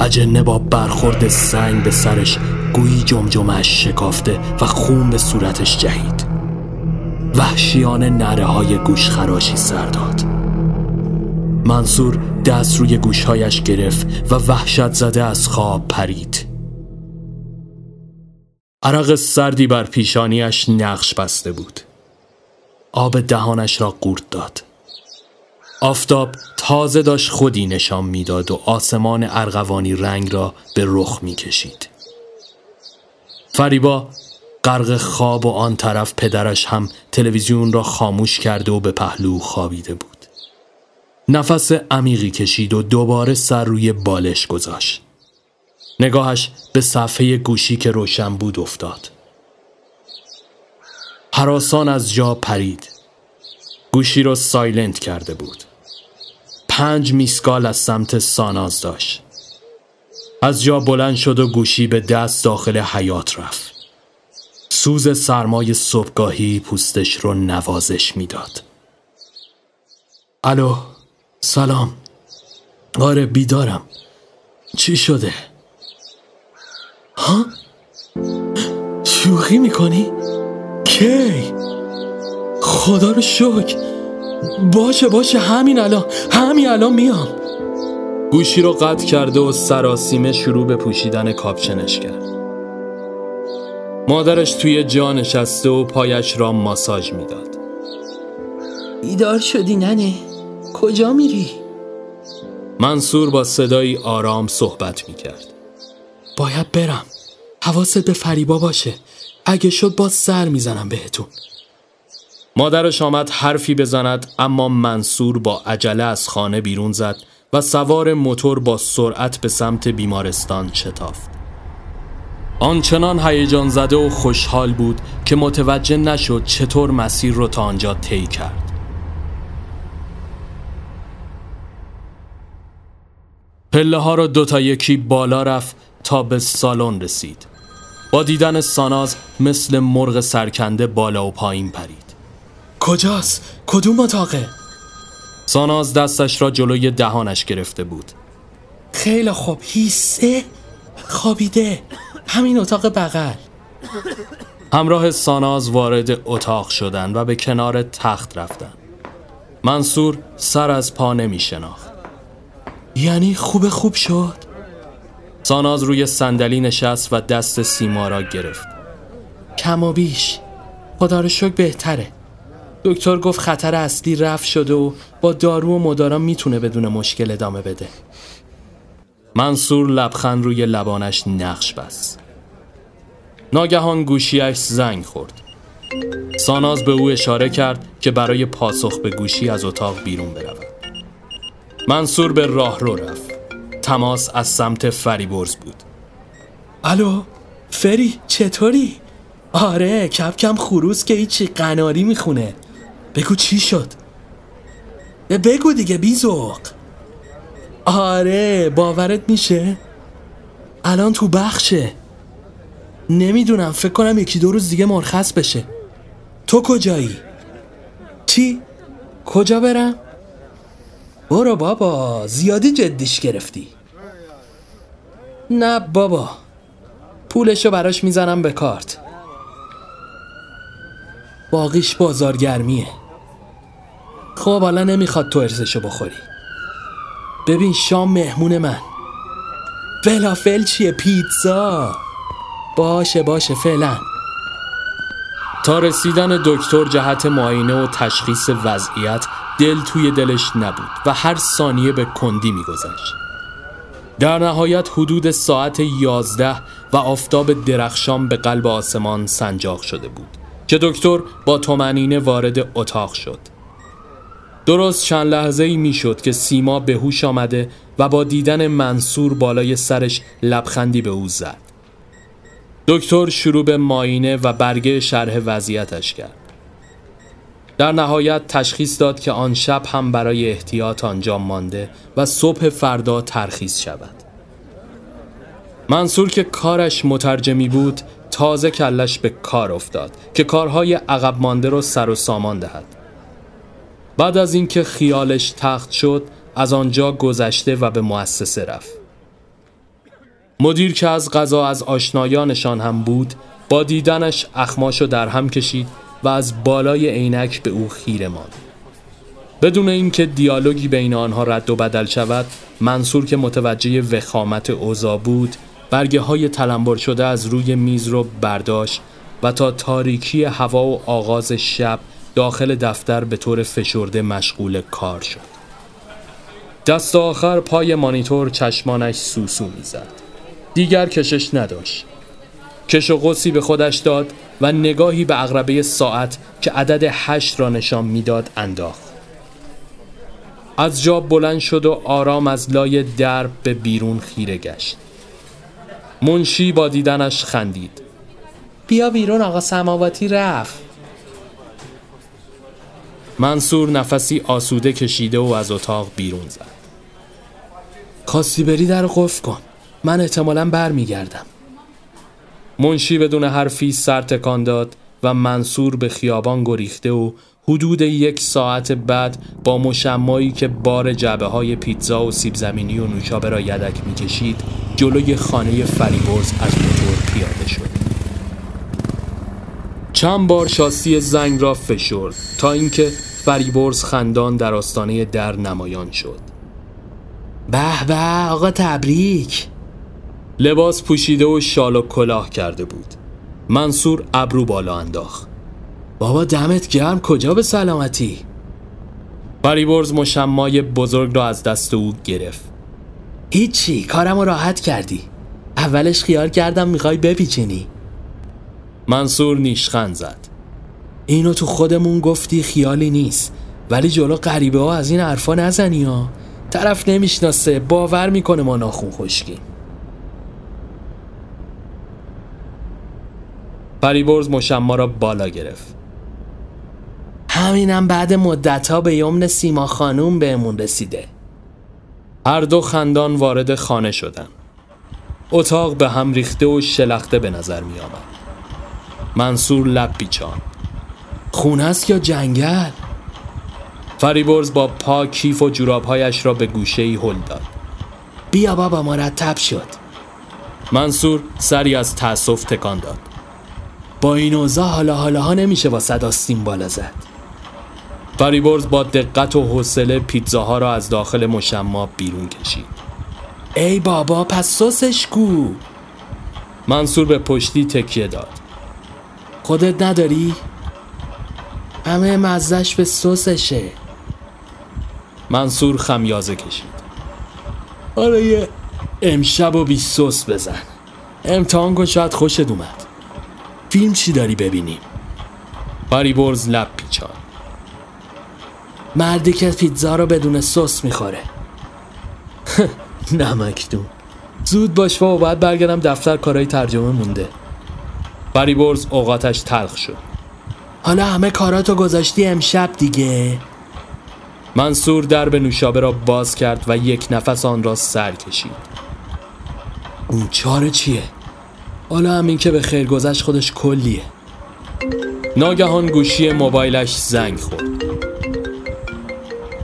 اجنه با برخورد سنگ به سرش گویی جمجمش شکافته و خون به صورتش جهید. وحشیان نره های گوش خراشی سر داد. منصور دست روی گوشهایش گرفت و وحشت زده از خواب پرید. عرق سردی بر پیشانیش نقش بسته بود. آب دهانش را قورت داد آفتاب تازه داشت خودی نشان می‌داد و آسمان ارغوانی رنگ را به رخ می‌کشید فریبا غرق خواب و آن طرف پدرش هم تلویزیون را خاموش کرده و به پهلو خوابیده بود نفس عمیقی کشید و دوباره سر روی بالش گذاشت. نگاهش به صفحه گوشی که روشن بود افتاد. حراسان از جا پرید. گوشی را سایلنت کرده بود. پنج میسکال از سمت ساناز داشت. از جا بلند شد و گوشی به دست داخل حیات رفت. سوز سرمای صبحگاهی پوستش رو نوازش می‌داد. الو سلام آره بیدارم چی شده؟ ها؟ شوخی می‌کنی؟ کی؟ خدا رو شک باشه باشه همین الان همین الان میام. گوشی رو قطع کرده و سراسیمه شروع به پوشیدن کاپشنش کرد. مادرش توی جا نشسته و پایش را ماساژ می‌داد. بیدار شدی ننه. کجا میری؟ منصور با صدایی آرام صحبت می‌کرد. باید برم. حواست به فریبا باشه. اگه شد باز سر می‌زنم بهتون. مادرش آمد حرفی بزند اما منصور با عجله از خانه بیرون زد و سوار موتور با سرعت به سمت بیمارستان شتافت. آنچنان هیجان زده و خوشحال بود که متوجه نشد چطور مسیر رو تا آنجا طی کرد. پله ها را دوتا یکی بالا رفت تا به سالن رسید. با دیدن ساناز مثل مرغ سرکنده بالا و پایین پرید. کجاست؟ کدوم اتاقه؟ ساناز دستش را جلوی دهانش گرفته بود. خیلی خوب. هیسه خوابیده. همین اتاق بغل. همراه ساناز وارد اتاق شدند و به کنار تخت رفتند. منصور سر از پا نمی شناخت یعنی خوب خوب شد؟ ساناز روی صندلی نشست و دست سیما را گرفت. کم و بیش خدا رو شک بهتره. دکتر گفت خطر اصلی رفت شده و با دارو و مدارا می‌تونه بدون مشکل ادامه بده. منصور لبخند روی لبانش نقش بست. ناگهان گوشیش زنگ خورد. ساناز به او اشاره کرد که برای پاسخ به گوشی از اتاق بیرون برود. منصور به راه رو رفت. تماس از سمت فریبرز بود الو فری چطوری؟ آره کم کم که هیچی قناری می‌خونه بگو چی شد؟ بگو دیگه بیزوق آره باورت میشه؟ الان تو بخشه نمی‌دونم فکر کنم یکی دو روز دیگه مرخص بشه تو کجایی؟ چی؟ کجا برم؟ برو بابا زیادی جدیش گرفتی نه بابا. پولشو براش می‌زنم به کارت. باقیش بازارگرمیه خب حالا نمی‌خواد تو ارزشو بخوری. ببین شام مهمون من. فلافل چیه؟ پیتزا. باشه باشه فعلا. تا رسیدن دکتر جهت معاینه و تشخیص وضعیت دل توی دلش نبود و هر ثانیه به کندی میگذشت. در نهایت حدود ساعت یازده و آفتاب درخشان به قلب آسمان سنجاق شده بود که دکتر با تومنینه وارد اتاق شد. درست چند لحظه ای می شد که سیما به هوش آمده و با دیدن منصور بالای سرش لبخندی به او زد. دکتر شروع به ماینه و برگه شرح وضعیتش کرد. در نهایت تشخیص داد که آن شب هم برای احتیاط آنجا مانده و صبح فردا ترخیص شود. منصور که کارش مترجمی بود تازه کلش به کار افتاد که کارهای عقب مانده رو سر و سامان دهد. بعد از اینکه خیالش تخت شد از آنجا گذشته و به مؤسسه رفت. مدیر که از غذا از آشنایانشان هم بود با دیدنش اخماشو در هم کشید و از بالای عینک به او خیره ماند. بدون اینکه دیالوگی بین آنها رد و بدل شود منصور که متوجه وخامت اوضاع بود برگه های تلمبر شده از روی میز رو برداشت و تا تاریکی هوا و آغاز شب داخل دفتر به طور فشرده مشغول کار شد. دست آخر پای مانیتور چشمانش سوسو می‌زد. دیگر کشش نداشت. کش و قصی به خودش داد و نگاهی به اغربه ساعت که عدد هشت را نشان می‌داد انداخت. از جا بلند شد و آرام از لای درب به بیرون خیره گشت. منشی با دیدنش خندید. بیا بیرون آقا سماواتی رفت. منصور نفسی آسوده کشیده و از اتاق بیرون زد. خواستی بری در قفل کن. من احتمالا برمیگردم. منشی بدون حرفی سر تکان داد و منصور به خیابان گریخته و حدود یک ساعت بعد با مشمایی که بار جعبه های پیتزا و سیب زمینی و نوشابه را یدک می‌کشید جلوی خانه فریبرز از موتور پیاده شد. چند بار شاسی زنگ را فشرد تا اینکه فریبرز خندان در آستانه در نمایان شد. به به آقا تبریک! لباس پوشیده و شال و کلاه کرده بود. منصور ابرو بالا انداخت. بابا دمت گرم کجا به سلامتی؟ فریبرز مشمای بزرگ را از دست او گرفت. هیچی کارم راحت کردی. اولش خیال کردم می‌خوای بپیچینی. منصور نیشخند زد. اینو تو خودمون گفتی خیالی نیست ولی جلو غریبه ها از این حرفا نزنی ها. طرف نمی‌شناسه باور می‌کنه ما ناخون خشکیم فریبرز مشما را بالا گرفت. همینم بعد مدت ها به یمن سیما خانوم بهمون رسیده. هر دو خندان وارد خانه شدن. اتاق به هم ریخته و شلخته به نظر می آمد. منصور لب پیچان. خونه است یا جنگل؟ فریبرز با پا کیف و جورابهایش را به گوشه ای هل داد. بیا بابا مرتب شد. منصور سری از تأسف تکان داد. با این اوضاع حالا حالا ها نمیشه با صداستین بالا زد. فریبرز با دقت و حوصله پیتزاها را از داخل مشما بیرون کشید. ای بابا پس سسش کو؟ منصور به پشتی تکیه داد. خودت نداری؟ همه مزش به سسشه. منصور خمیازه کشید. آره یه امشب و بی سس بزن. امتحان کن شاید خوشت اومد. فیلم چی داری ببینیم فریبرز لب پیچان. مردی که پیتزا رو بدون سس می‌خوره. نمکدون زود باش و باید برگردم دفتر کارهای ترجمه مونده. فریبرز اوقاتش تلخ شد. حالا همه کاراتو گذاشتی امشب دیگه. منصور درب نوشابه را باز کرد و یک نفس آن را سر کشید. اون چاره چیه؟ حالا همین که به خیر گذشت خودش کلیه. ناگهان گوشی موبایلش زنگ خورد.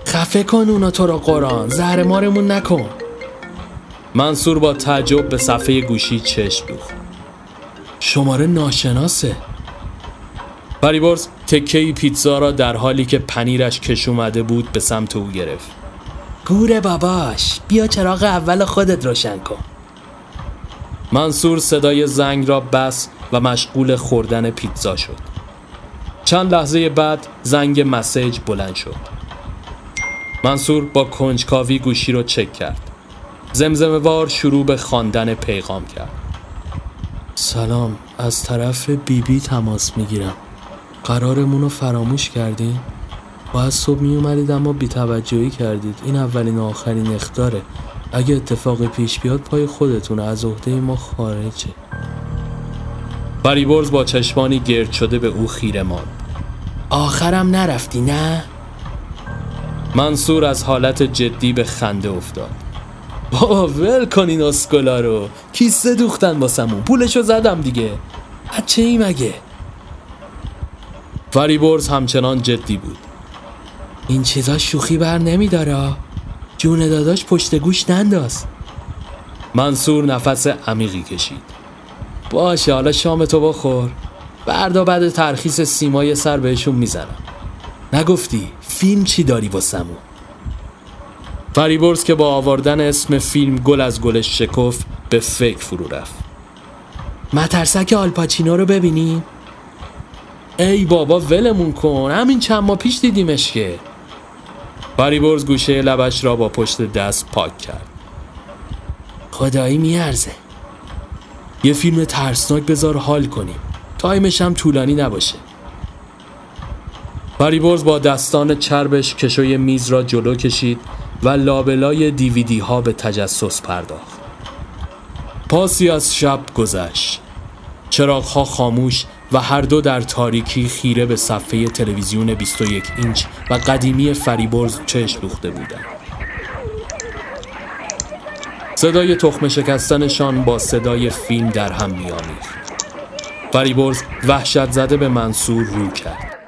خفه کن اونا تو را قرآن زهر مارمون نکن. منصور با تعجب به صفحه گوشی چشم دوخت. شماره ناشناسه. فریبرز تکه پیتزا را در حالی که پنیرش کش اومده بود به سمت او گرفت. گوره باباش بیا چراغ اول خودت روشن کن. منصور صدای زنگ را بس و مشغول خوردن پیتزا شد. چند لحظه بعد زنگ مسیج بلند شد. منصور با کنجکاوی گوشی رو چک کرد. زمزمه وار شروع به خواندن پیغام کرد. سلام از طرف بیبی بی تماس می‌گیرم. قرارمون رو فراموش کردین؟ باید صبح می اومدید اما بی توجهی کردید. این اولین و آخرین اختاره. اگه اتفاق پیش بیاد پای خودتون از عهده ما خارجه. فریبرز با چشمانی گرد شده به او خیره ماند. آخرم نرفتی نه؟ منصور از حالت جدی به خنده افتاد. بابا ول کنین اسکولا رو. کیسه دوختن باسمون پولشو زدم دیگه. بچه ای مگه؟ فریبرز همچنان جدی بود. این چیزا شوخی بر نمیداره. جون داداش پشت گوش ننداز. منصور نفس عمیقی کشید. باشه حالا شام تو بخور. بردا بعد ترخیص سیمای سر بهشون می‌زنم. نگفتی فیلم چی داری واسمون؟ فریبرز که با آوردن اسم فیلم گل از گلش شکف به فکر فرو رفت. مترسک آلپاچینو رو ببینیم ای بابا ولمون کن. همین چند ماه پیش دیدیمش که. فریبرز گوشه لبش را با پشت دست پاک کرد. خدایی میارزه. یه فیلم ترسناک بذار حال کنیم. تایمش هم طولانی نباشه. فریبرز با دستان چربش کشوی میز را جلو کشید و لابلای دیویدی ها به تجسس پرداخت. پاسی از شب گذشت. چراغ ها خاموش و هر دو در تاریکی خیره به صفحه تلویزیون 21 اینچ و قدیمی فریبرز چشم دوخته بودند. صدای تخم شکستنشان با صدای فیلم در هم میآمیخت. فریبرز وحشت زده به منصور رو کرد.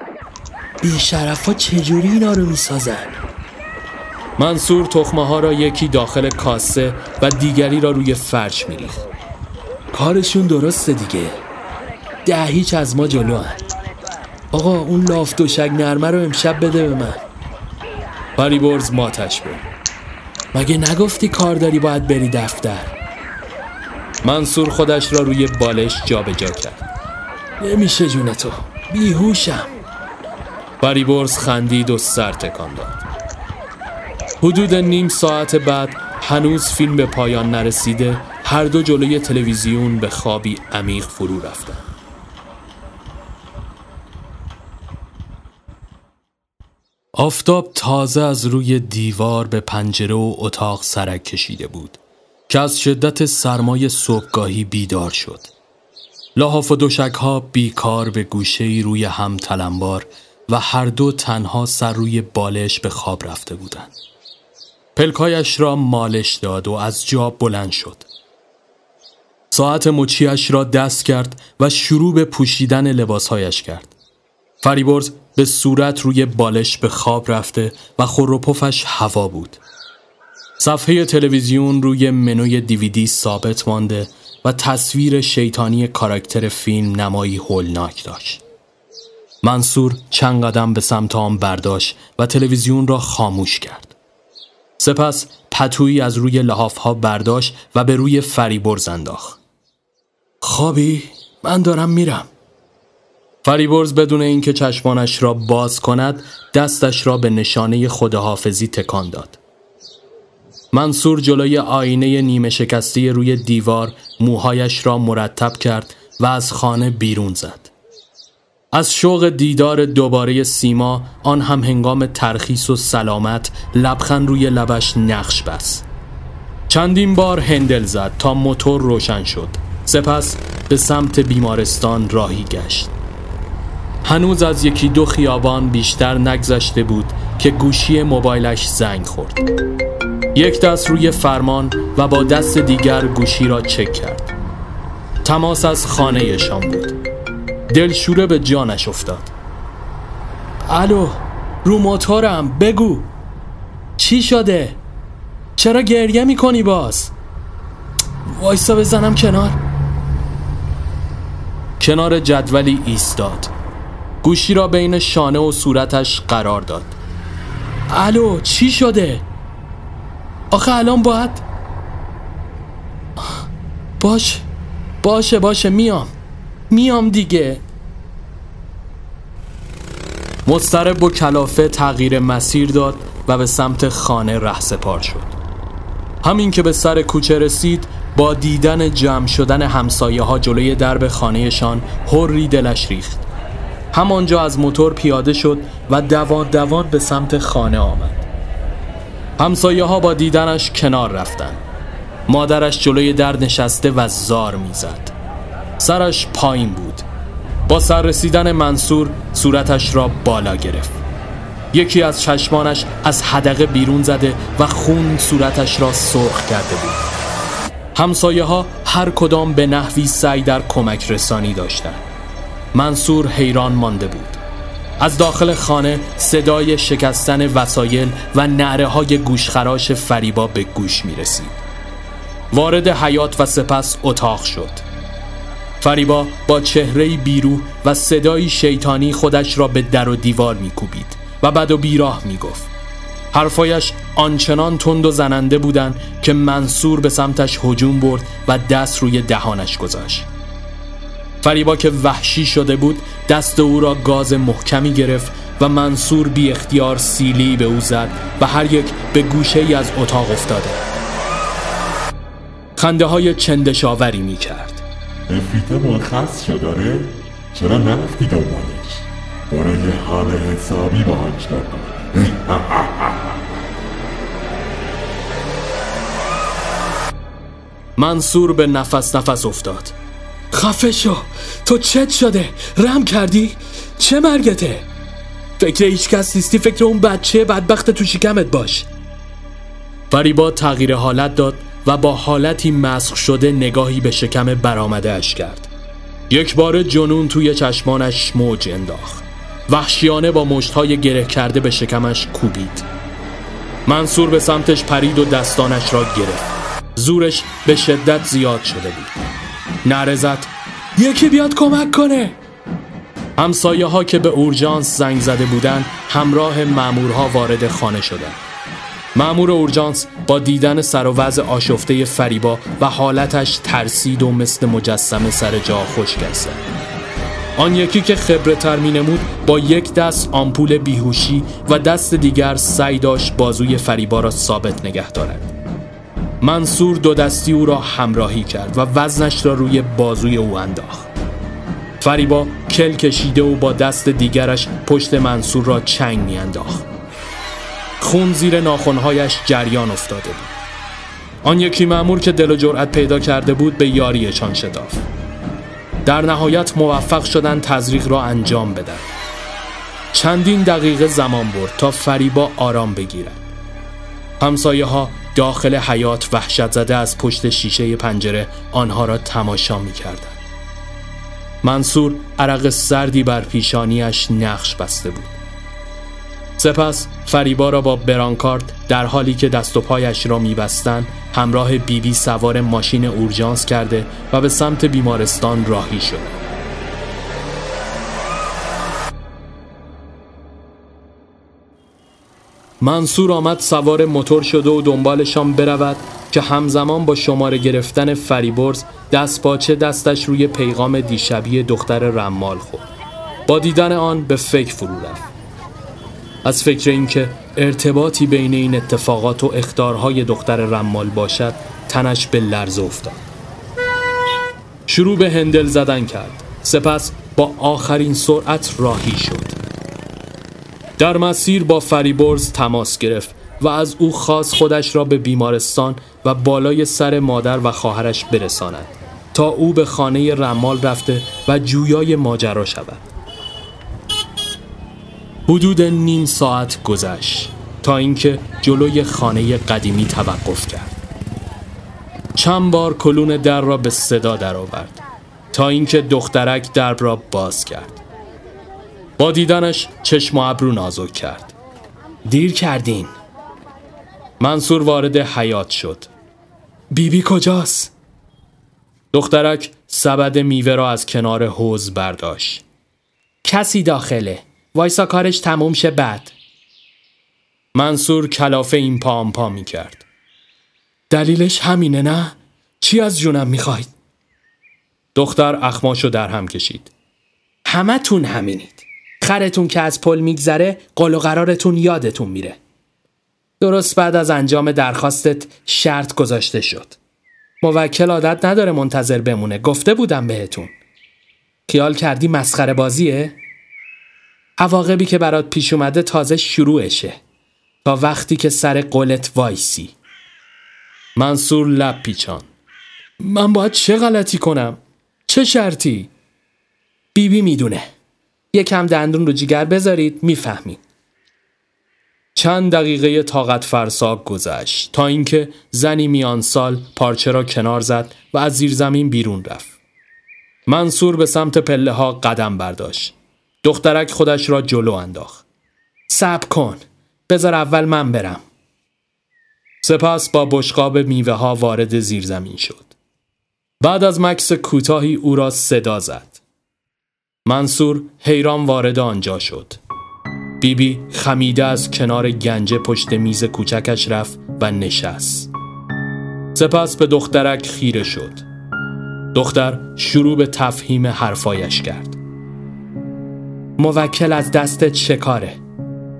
بی ها چجوری اینا رو می‌سازن؟ منصور تخمه ها را یکی داخل کاسه و دیگری را روی فرش میریخت. کارشون درسته دیگه ده هیچ از ما جلو هن. آقا اون لاف دوشک نرمه رو امشب بده به من. فریبرز ماتش بود مگه نگفتی کار داری باید بری دفتر؟ منصور خودش را روی بالش جابجا جا کرد. نمیشه جون تو. بیهوشم. فریبرز خندید و سر تکان داد. حدود نیم ساعت بعد هنوز فیلم به پایان نرسیده هر دو جلوی تلویزیون به خوابی عمیق فرو رفتند. آفتاب تازه از روی دیوار به پنجره و اتاق سرک کشیده بود که از شدت سرمای صبحگاهی بیدار شد. لحاف و دوشک ها بیکار به گوشه روی هم تلمبار و هر دو تنها سر روی بالش به خواب رفته بودند. پلکایش را مالش داد و از جا بلند شد. ساعت مچیش را دست کرد و شروع به پوشیدن لباسهایش کرد. فریبرز به صورت روی بالش به خواب رفته و خروپفش هوا بود. صفحه تلویزیون روی منوی دیویدی ثابت مانده و تصویر شیطانی کاراکتر فیلم نمایی هولناک داشت. منصور چند قدم به سمت آن برداشت و تلویزیون را خاموش کرد. سپس پتویی از روی لحاف برداشت و به روی فریبرز انداخت. خوابی؟ من دارم میرم. فریبرز بدون اینکه چشمانش را باز کند دستش را به نشانه خداحافظی تکان داد. منصور جلوی آینه نیمه شکسته روی دیوار موهایش را مرتب کرد و از خانه بیرون زد. از شوق دیدار دوباره سیما آن هم هنگام ترخیص و سلامت لبخند روی لبش نقش بست. چندین بار هندل زد تا موتور روشن شد. سپس به سمت بیمارستان راهی گشت. هنوز از یکی دو خیابان بیشتر نگذشته بود که گوشی موبایلش زنگ خورد. یک دست روی فرمان و با دست دیگر گوشی را چک کرد. تماس از خانهشان بود. دلشوره به جانش افتاد. الو رو موتورم بگو. چی شده؟ چرا گریه می‌کنی باز؟ وایسا بزنم کنار. کنار جدولی ایستاد. گوشی را بین شانه و صورتش قرار داد. الو چی شده؟ آخه الان باید باش باشه باشه میام میام دیگه. مسترب و کلافه تغییر مسیر داد و به سمت خانه ره سپار شد. همین که به سر کوچه رسید با دیدن جمع شدن همسایه ها جلوی درب خانهشان هری دلش ریخت. همانجا از موتور پیاده شد و دوان دوان به سمت خانه آمد. همسایه ها با دیدنش کنار رفتن مادرش جلوی در نشسته و زار می‌زد. سرش پایین بود. با سر رسیدن منصور صورتش را بالا گرفت. یکی از چشمانش از حدقه بیرون زده و خون صورتش را سرخ کرده بود. همسایه ها هر کدام به نحوی سعی در کمک رسانی داشتند. منصور حیران مانده بود. از داخل خانه صدای شکستن وسایل و نعره های گوشخراش فریبا به گوش می رسید وارد حیات و سپس اتاق شد. فریبا با چهره بیرو و صدایی شیطانی خودش را به در و دیوار میکوبید و بد و بیراه می‌گفت. حرفایش آنچنان تند و زننده بودند که منصور به سمتش هجوم برد و دست روی دهانش گذاشت. فریبا که وحشی شده بود دست او را گاز محکمی گرفت و منصور بی اختیار سیلی به او زد و هر یک به گوشه ای از اتاق افتاده. خنده های چندشاوری می کرد نفیت مرخص شد داره؟ چرا نرفتی دنبالش؟ برای حال حسابی باهاش منصور به نفس نفس افتاد. خفه شو تو چت شده. رم کردی؟ چه مرگته؟ فکر هیچ کس نیستی. فکر اون بچه بدبخت تو شکمت باش. فریبا تغییر حالت داد و با حالتی مسخ شده نگاهی به شکم برآمده اش کرد. یک بار جنون توی چشمانش موج انداخت. وحشیانه با مشتهای گره کرده به شکمش کوبید. منصور به سمتش پرید و دستانش را گرفت. زورش به شدت زیاد شده بود. نرزد یکی بیاد کمک کنه. همسایه ها که به اورژانس زنگ زده بودن همراه مامورها وارد خانه شدند معمور اورژانس با دیدن سر و وضع آشفته فریبا و حالتش ترسید و مثل مجسمه سر جا خوش گسته آن یکی که خبرتر می نمود با یک دست آمپول بیهوشی و دست دیگر سعی داشت بازوی فریبا را ثابت نگه دارد. منصور دو دستی او را همراهی کرد و وزنش را روی بازوی او انداخت. فریبا کل کشیده و با دست دیگرش پشت منصور را چنگ میانداخت. خون زیر ناخونهایش جریان افتاده بود. آن یکی معمور که دل و جرأت پیدا کرده بود به یاریشان شدافت در نهایت موفق شدن تزریق را انجام بدن. چندین دقیقه زمان برد تا فریبا آرام بگیرد. همسایه ها داخل حیات وحشت زده از پشت شیشه پنجره آنها را تماشا می کردن. منصور عرق سردی بر پیشانیش نقش بسته بود سپس فریبا را با برانکارد در حالی که دست و پایش را میبستند همراه بیبی بی سوار ماشین اورژانس کرده و به سمت بیمارستان راهی شد. منصور آمد سوار موتور شده و دنبالشان برود که همزمان با شماره گرفتن فریبرز دست باچه دستش روی پیغام دیشبی دختر رمال خورد. با دیدن آن به فکر فرو رفت. از فکر اینکه ارتباطی بین این اتفاقات و اختارهای دختر رمال باشد تنش به لرز افتاد. شروع به هندل زدن کرد. سپس با آخرین سرعت راهی شد. در مسیر با فریبرز تماس گرفت و از او خواست خودش را به بیمارستان و بالای سر مادر و خواهرش برساند تا او به خانه رمال رفته و جویای ماجرا شود. حدود نیم ساعت گذشت تا اینکه جلوی خانه قدیمی توقف کرد. چند بار کلون در را به صدا درآورد تا اینکه دخترک درب را باز کرد. با دیدنش چشم و ابرو نازک کرد. دیر کردین. منصور وارد حیات شد. بیبی بی کجاست؟ دخترک سبد میوه را از کنار حوز برداشت. کسی داخله. وایسا کارش تموم شه بعد. منصور کلافه این پا پا می کرد. دلیلش همینه نه؟ چی از جونم می‌خواید؟ دختر اخماشو در هم کشید. همه تون همینید. خرتون که از پل میگذره قول و قرارتون یادتون میره. درست بعد از انجام درخواستت شرط گذاشته شد. موکل عادت نداره منتظر بمونه. گفته بودم بهتون. خیال کردی مسخره بازیه؟ عواقبی که برات پیش اومده تازه شروعشه. تا وقتی که سر قولت وایسی. منصور لب پیچان من باید چه غلطی کنم؟ چه شرطی؟ بیبی بی می‌دونه. یکم دندون رو جیگر بذارید می‌فهمید چند دقیقه طاقت فرسا گذشت تا اینکه زنی میان سال پارچه را کنار زد و از زیر زمین بیرون رفت. منصور به سمت پله ها قدم برداشت. دخترک خودش را جلو انداخت. صبر کن. بذار اول من برم. سپس با بشقاب میوه ها وارد زیر زمین شد. بعد از مکس کوتاهی او را صدا زد. منصور حیران وارد آنجا شد. بیبی خمیده از کنار گنجه پشت میز کوچکش رفت و نشست. سپس به دخترک خیره شد. دختر شروع به تفهیم حرفایش کرد. موکل از دستت شکاره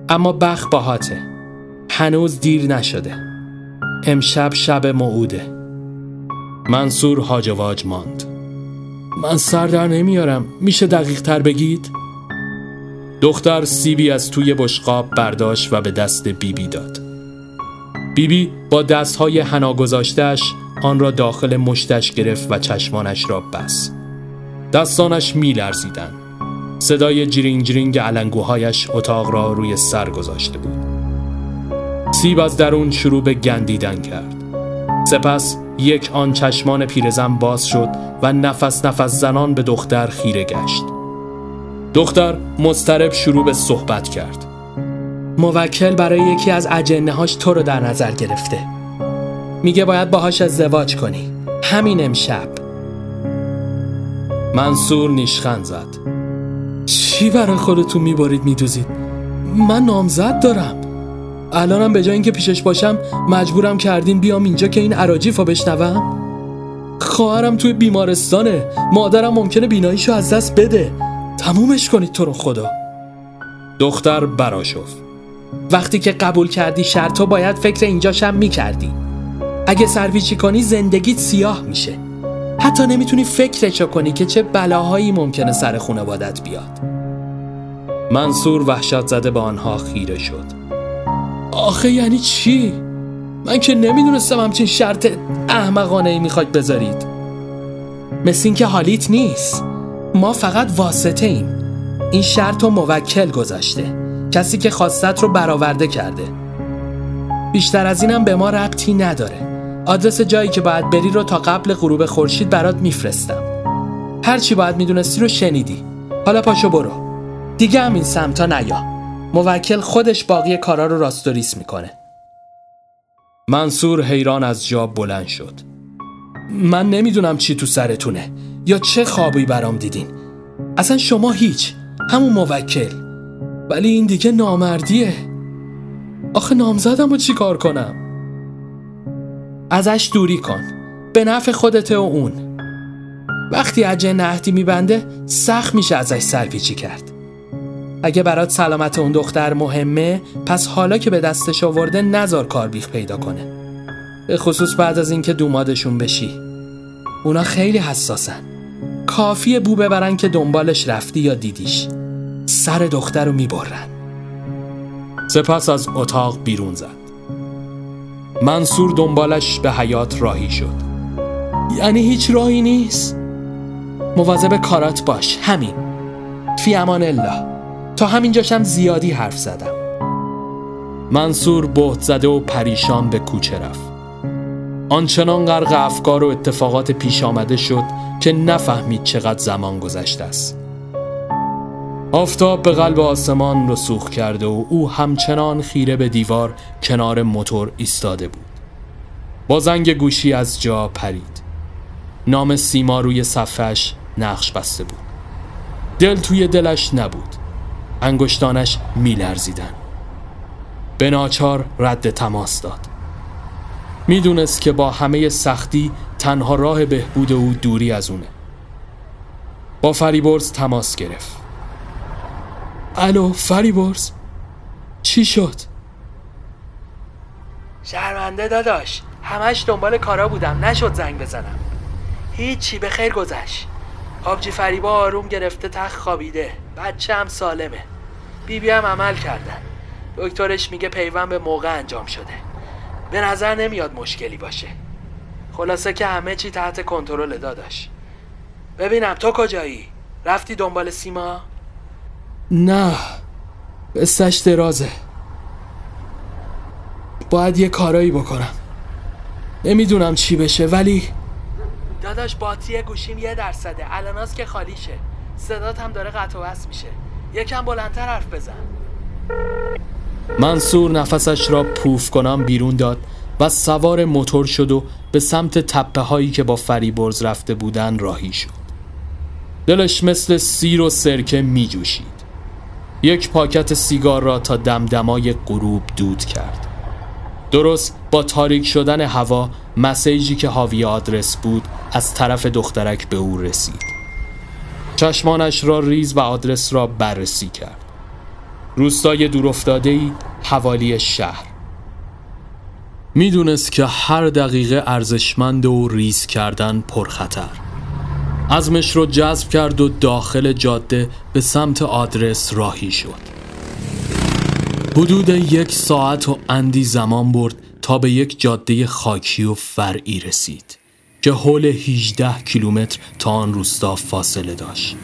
اما بخ باهاته. هنوز دیر نشده. امشب شب موعوده. منصور هاجواج ماند. من سر در نمیارم میشه دقیق تر بگید؟ دختر سیبی از توی بشقاب برداشت و به دست بیبی داد. بیبی با دستهای حنا گذاشتش آن را داخل مشتش گرفت و چشمانش را بس. دستانش می لرزیدن. صدای جرینگ جرینگ علنگوهایش اتاق را روی سر گذاشته بود. سیب از درون شروع به گندیدن کرد. سپس یک آن چشمان پیرزن باز شد و نفس نفس زنان به دختر خیره گشت. دختر مضطرب شروع به صحبت کرد. موکل برای یکی از اجنه هاش تو رو در نظر گرفته. میگه باید باهاش ازدواج کنی. همین امشب. منصور نیشخند زد. چی برای خودتون میبارید میدوزید؟ من نامزد دارم. الانم به جای اینکه پیشش باشم مجبورم کردین بیام اینجا که این عراجیفا بشنوم. خواهرم توی بیمارستانه. مادرم ممکنه بیناییشو از دست بده. تمومش کنید تو رو خدا. دختر براشفت وقتی که قبول کردی شرطو باید فکر اینجاشم می‌کردی. اگه سرویچی کنی زندگیت سیاه میشه. حتی نمی‌تونی فکرشو کنی که چه بلاهایی ممکنه سر خانوادت بیاد. منصور وحشت زده به آنها خیره شد. آخه یعنی چی؟ من که نمی‌دونستم همچین شرط احمقانه ای می‌خواید بذارید. مثل اینکه حالیت نیست. ما فقط واسطه ایم این شرط و موکل گذاشته. کسی که خواستت رو برآورده کرده. بیشتر از اینم به ما ربطی نداره. آدرس جایی که باید بری رو تا قبل غروب خورشید برات میفرستم. هرچی باید می‌دونستی رو شنیدی. حالا پاشو برو. دیگه هم این سمتا نیا. موکل خودش باقی کارا رو راستوریس می‌کنه. منصور حیران از جا بلند شد. من نمی‌دونم چی تو سرتونه یا چه خوابی برام دیدین. اصلا شما هیچ همون موکل. ولی این دیگه نامردیه. آخه نامزدم رو چی کار کنم؟ ازش دوری کن. به نفع خودت و اون. وقتی عجه نهدی میبنده سخت میشه ازش سرپیچی کرد. اگه برات سلامت اون دختر مهمه پس حالا که به دستش آورده نزار کار بیخ پیدا کنه. به خصوص بعد از اینکه دومادشون بشی. اونا خیلی حساسن. کافیه بو ببرن که دنبالش رفتی یا دیدیش. سر دختر رو می‌برن. سپس از اتاق بیرون زد. منصور دنبالش به حیات راهی شد. یعنی هیچ راهی نیست؟ مواظب کارات باش. همین. فی امان الله. تا همینجاشم زیادی حرف زدم. منصور بهت زده و پریشان به کوچه رفت. آنچنان غرق افکار و اتفاقات پیش آمده شد که نفهمید چقدر زمان گذشته است. آفتاب به قلب آسمان رسوخ کرده و او همچنان خیره به دیوار کنار موتور ایستاده بود. با زنگ گوشی از جا پرید. نام سیما روی صفحش نقش بسته بود. دل توی دلش نبود. انگشتانش میلرزیدن. به ناچار رد تماس داد. می‌دونست که با همه سختی تنها راه بهبود او دوری از اونه. با فریبرز تماس گرفت. الو فریبرز؟ چی شد؟ شرمنده داداش همش دنبال کارا بودم نشد زنگ بزنم. هیچی به خیر گذشت. آبجی فریبا آروم گرفته تخت خوابیده. بچه هم سالمه. بیبی هم عمل کردن دکترش میگه پیوند به موقع انجام شده. به نظر نمیاد مشکلی باشه. خلاصه که همه چی تحت کنترل داداش. ببینم تو کجایی؟ رفتی دنبال سیما؟ نه قصهش درازه. باید یه کارایی بکنم. نمی‌دونم چی بشه ولی داداش باطری گوشیم یه درصده. الاناس که خالیشه. صدات هم داره قطع و وصل میشه. یکم بلندتر حرف بزن. منصور نفسش را پوف کنم بیرون داد و سوار موتور شد و به سمت تپه هایی که با فریبرز رفته بودن راهی شد. دلش مثل سیر و سرکه می جوشید. یک پاکت سیگار را تا دمدمای غروب دود کرد. درست با تاریک شدن هوا مسیجی که حاوی آدرس بود از طرف دخترک به او رسید. چشمانش را ریز و آدرس را بررسی کرد. روستای دورافتاده‌ای حوالی شهر. می‌دونست که هر دقیقه ارزشمند و ریز کردن پرخطر. ازمش رو جذب کرد و داخل جاده به سمت آدرس راهی شد. حدود یک ساعت و اندی زمان برد تا به یک جاده خاکی و فرعی رسید. که حول 18 کیلومتر تا آن روستا فاصله داشت.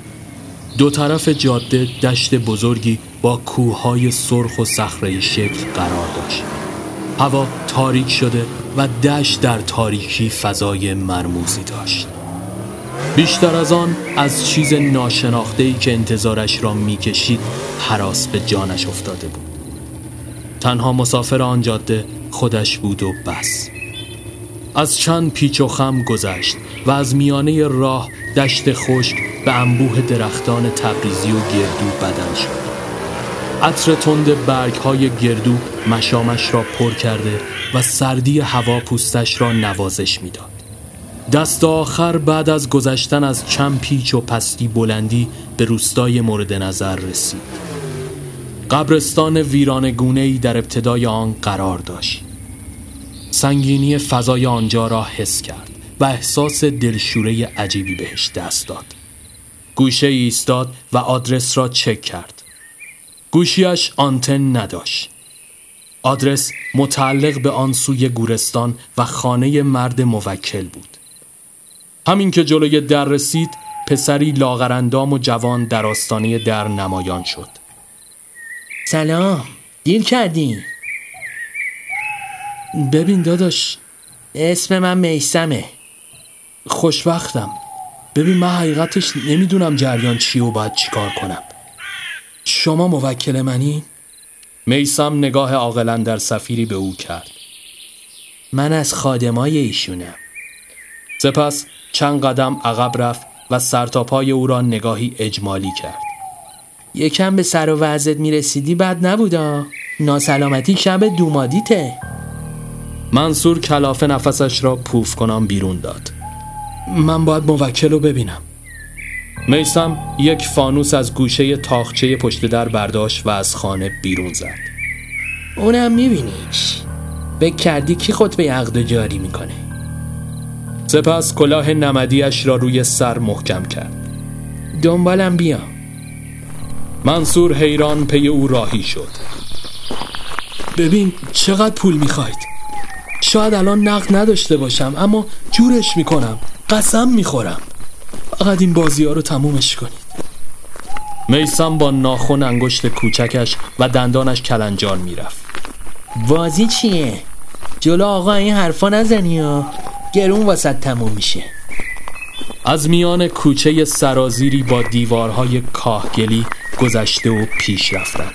دو طرف جاده دشت بزرگی با کوههای سرخ و صخره شکل قرار داشت. هوا تاریک شده و دشت در تاریکی فضای مرموزی داشت. بیشتر از آن از چیز ناشناخته‌ای که انتظارش را می‌کشید حراس به جانش افتاده بود. تنها مسافر آن جاده خودش بود و بس. از چند پیچ و خم گذشت و از میانه راه دشت خشک به انبوه درختان تبریزی و گردو بدن شد عطر تند برگ های گردو مشامش را پر کرده و سردی هوا پوستش را نوازش می‌داد. دست آخر بعد از گذشتن از چند پیچ و پستی بلندی به روستای مورد نظر رسید. قبرستان ویرانگونه ای در ابتدای آن قرار داشت. سنگینی فضای آنجا را حس کرد و احساس دلشوره عجیبی بهش دست داد. گوشه ایستاد و آدرس را چک کرد. گوشیش آنتن نداشت. آدرس متعلق به آن سوی گورستان و خانه مرد موکل بود. همین که جلوی در رسید پسری لاغرندام و جوان در آستانه در نمایان شد. سلام دیر کردی ببین داداش. اسم من میسمه. خوشبختم. ببین من حقیقتش نمی‌دونم جریان چی و باید چیکار کنم. شما موکل منی؟ میسم نگاه عاقلا در سفیری به او کرد. من از خادمای ایشونم. سپس چند قدم عقب رفت و سرتاپای او را نگاهی اجمالی کرد. یکم به سر و وضعت می‌رسیدی بد نبودا. ناسلامتی شب دومادیته. منصور کلافه نفسش را پوف کنم بیرون داد. من باید موکل رو ببینم. میسم یک فانوس از گوشه تاخچه پشت در برداشت و از خانه بیرون زد. اونم میبینیش. بک کردی کی به عقد جاری می‌کنه؟ سپس کلاه نمدیش را روی سر محکم کرد. دنبالم بیا. منصور حیران پی او راهی شد. ببین چقدر پول می‌خواید شاید الان نقد نداشته باشم اما جورش می‌کنم قسم می‌خورم. فقط این بازی ها رو تمومش کنید. میسم با ناخون انگشت کوچکش و دندانش کلنجار می‌رفت. بازی چیه؟ جلو آقا این حرفا نزنی و گرون واسط تموم میشه. از میان کوچه سرازیری با دیوارهای کاهگلی گذشته و پیش رفتن.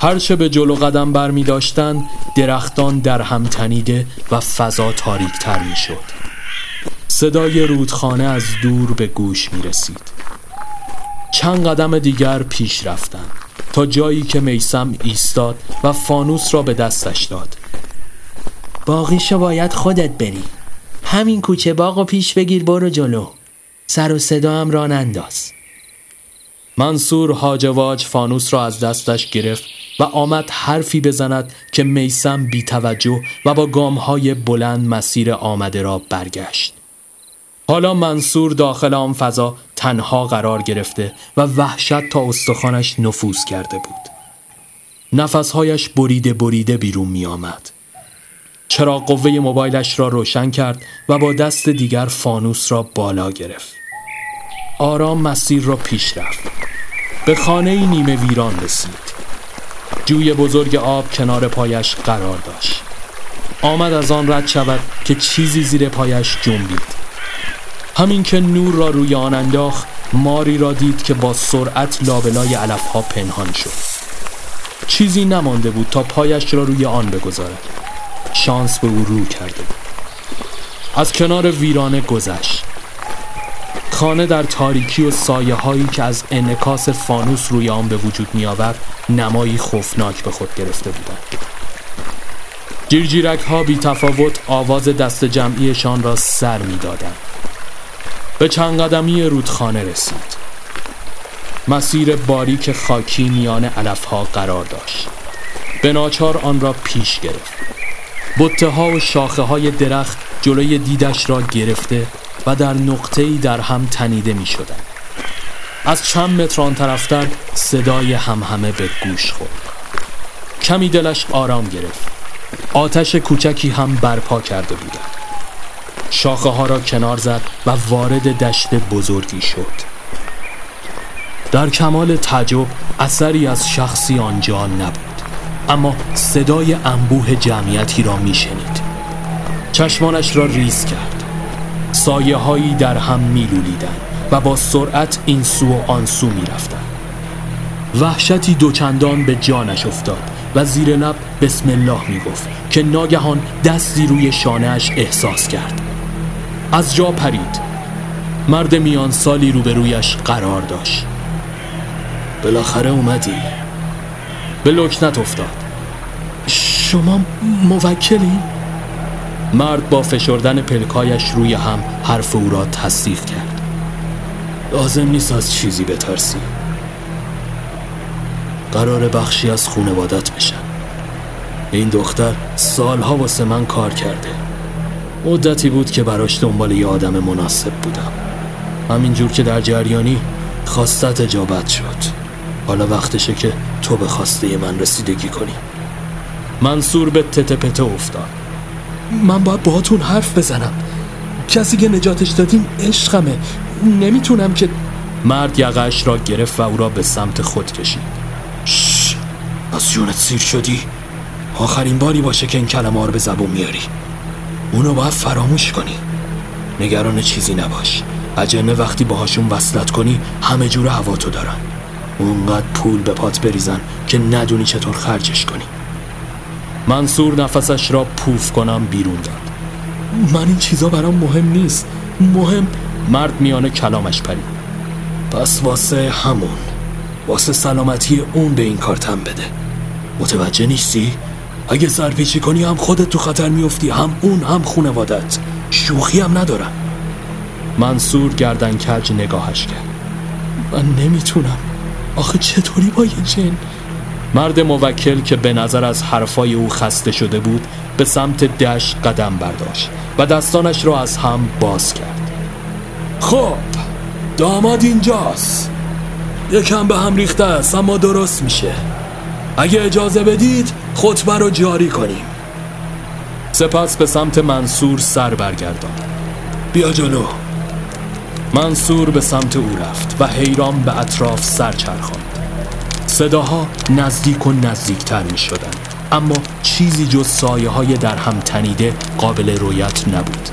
هرچه به جلو قدم بر می داشتن درختان در هم تنیده و فضا تاریک تر می شد صدای رودخانه از دور به گوش می رسید چند قدم دیگر پیش رفتن تا جایی که میسم ایستاد و فانوس را به دستش داد. باقیشو باید خودت بری. همین کوچه باغ و پیش بگیر برو جلو. سر و صدا هم را ننداز منصور هاجواج فانوس را از دستش گرفت و آمد حرفی بزند که میسم بی توجه و با گامهای بلند مسیر آمده را برگشت. حالا منصور داخل آن فضا تنها قرار گرفته و وحشت تا استخوانش نفوذ کرده بود. نفسهایش بریده بریده بیرون می آمد. چرا قوه موبایلش را روشن کرد و با دست دیگر فانوس را بالا گرفت. آرام مسیر را پیش رفت. به خانه نیمه ویران رسید. جوی بزرگ آب کنار پایش قرار داشت. آمد از آن رد شود که چیزی زیر پایش جنبید. همین که نور را روی آن انداخت ماری را دید که با سرعت لابلای علفها پنهان شد. چیزی نمانده بود تا پایش را روی آن بگذارد. شانس به او رو کرده بود. از کنار ویرانه گذشت. خانه در تاریکی و سایه هایی که از انکاس فانوس روی آن به وجود می آورد نمایی خوفناک به خود گرفته بودند. جیرجیرک ها بی تفاوت آواز دست جمعیشان را سر می دادند. به چند قدمی رودخانه رسید. مسیر باریک خاکی میان علفها قرار داشت. به ناچار آن را پیش گرفت. بطه ها و شاخه های درخت جلوی دیدش را گرفته و در نقطه در هم تنیده می شدن. از چند متر آن طرفتر صدای همهمه به گوش خورد. کمی دلش آرام گرفت. آتش کوچکی هم برپا کرده بودند. شاخه ها را کنار زد و وارد دشت بزرگی شد. در کمال تعجب اثری از شخصی آنجا نبود. اما صدای انبوه جمعیتی را میشنید. چشمانش را ریز کرد. سایه هایی در هم میلولیدند و با سرعت این سو و آن سو می‌رفتند. وحشتی دوچندان به جانش افتاد و زیر لب بسم الله می گفت که ناگهان دستی روی شانهش احساس کرد. از جا پرید. مرد میان سالی روبرویش قرار داشت. بالاخره اومدی. به لکنت افتاد. شما موکلی؟ مرد با فشردن پلکایش روی هم حرف او را تصدیق کرد. لازم نیست از چیزی بترسی. قرار بخشی از خونوادت بشن این دختر سالها واسه من کار کرده. مدتی بود که براش دنبال یه آدم مناسب بودم. همینجور که در جریانی خواستت اجابت شد. حالا وقتشه که تو به خواسته من رسیدگی کنی. منصور به تته پته افتاد. من باید باهاتون حرف بزنم. کسی که نجاتش دادیم عشقمه. نمی‌تونم که مرد یقش را گرفت و او را به سمت خود کشید. شش. از جونت سیر شدی؟ آخرین باری باشه که این کلمه رو به زبون میاری. اونو باید فراموش کنی. نگران چیزی نباش. اجنه وقتی باهاشون وصلت کنی همه جور هوا تو دارن. اونقدر پول به پات بریزن که ندونی چطور خرجش کنی. منصور نفسش را پوف کنم بیرون داد. من این چیزا برام مهم نیست. مهم مرد میانه کلامش پرید. پس واسه همون. واسه سلامتی اون به این کار تن بده. متوجه نیستی؟ اگه سرپیچی کنی هم خودت تو خطر میفتی هم اون هم خونوادت. شوخی هم ندارم. منصور گردن کج نگاهش کرد. من نمی‌تونم. آخه چطوری با یه جن؟ مرد موکل که به نظر از حرفای او خسته شده بود به سمت دش قدم برداشت و دستانش را از هم باز کرد. خب داماد اینجاست. یکم به هم ریخته است اما درست میشه. اگه اجازه بدید خطبه رو جاری کنیم. سپس به سمت منصور سر برگردان بیا جلو. منصور به سمت او رفت و حیران به اطراف سر چرخاند. صداها نزدیک و نزدیکتر می شدن. اما چیزی جز سایه های در هم تنیده قابل رویت نبود.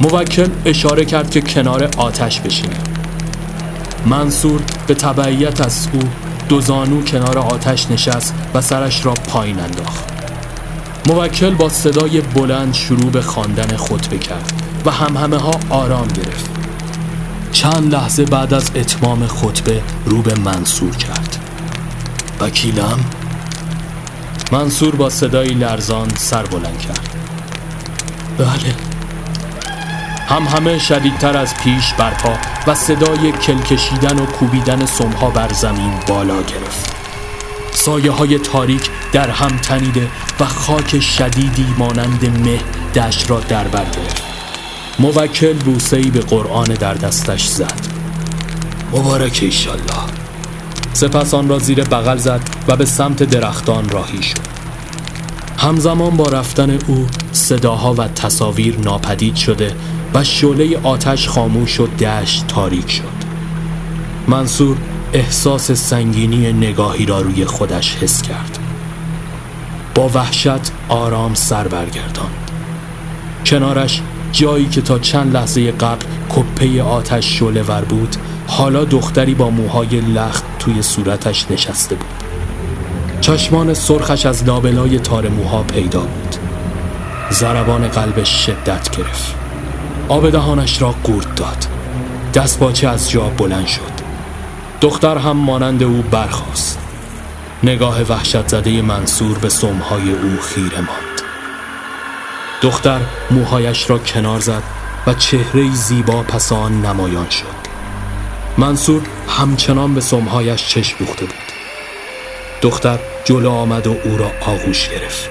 موکل اشاره کرد که کنار آتش بشینه. منصور به تبعیت از او دو زانو کنار آتش نشست و سرش را پایین انداخت. موکل با صدای بلند شروع به خواندن خطبه کرد و همه ها آرام گرفت. چند لحظه بعد از اتمام خطبه رو به منصور کرد. وکیلم منصور با صدای لرزان سر بلند کرد. بله. هم همه شدیدتر از پیش برپا و صدای کلکشیدن و کوبیدن سمها بر زمین بالا گرفت. سایه های تاریک در هم تنیده و خاک شدیدی مانند مه دشت را در بر گرفت. موکل بوسهی به قرآن در دستش زد. مبارک ایشالله. سپس آن را زیر بغل زد و به سمت درختان راهی شد. همزمان با رفتن او صداها و تصاویر ناپدید شده و شعله آتش خاموش و دشت تاریک شد. منصور احساس سنگینی نگاهی را روی خودش حس کرد. با وحشت آرام سر برگردان کنارش جایی که تا چند لحظه قبل کپه آتش شعله ور بود حالا دختری با موهای لخت توی صورتش نشسته بود. چشمان سرخش از لابلای تار موها پیدا بود. زربان قلبش شدت گرفت. آب دهانش را قورت داد. دست باچه از جا بلند شد. دختر هم مانند او برخاست. نگاه وحشت زده منصور به سمهای او خیره ماند. دختر موهایش را کنار زد و چهره زیبا پسان نمایان شد. منصور همچنان به سمهایش چشم دوخته بود. دختر جلو آمد و او را آغوش گرفت.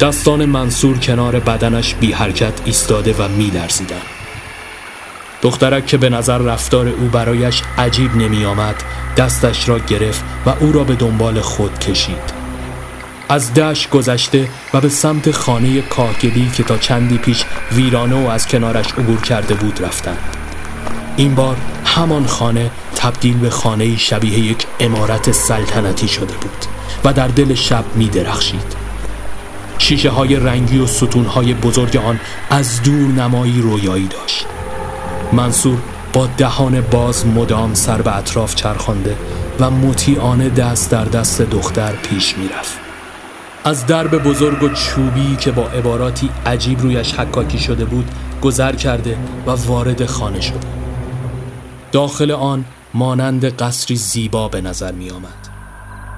دستان منصور کنار بدنش بی حرکت ایستاده و می لرزیدن. دخترک که به نظر رفتار او برایش عجیب نمی آمد دستش را گرفت و او را به دنبال خود کشید. از دشت گذشته و به سمت خانه کاهگلی که تا چندی پیش ویرانه و از کنارش عبور کرده بود رفتند. این بار همان خانه تبدیل به خانه شبیه یک امارت سلطنتی شده بود و در دل شب می درخشید شیشه های رنگی و ستون های بزرگ آن از دور نمایی رویایی داشت. منصور با دهان باز مدام سر به اطراف چرخانده و مطیعانه دست در دست دختر پیش می‌رفت. از درب بزرگ و چوبی که با عباراتی عجیب رویش حکاکی شده بود گذر کرده و وارد خانه شد. داخل آن مانند قصری زیبا به نظر می آمد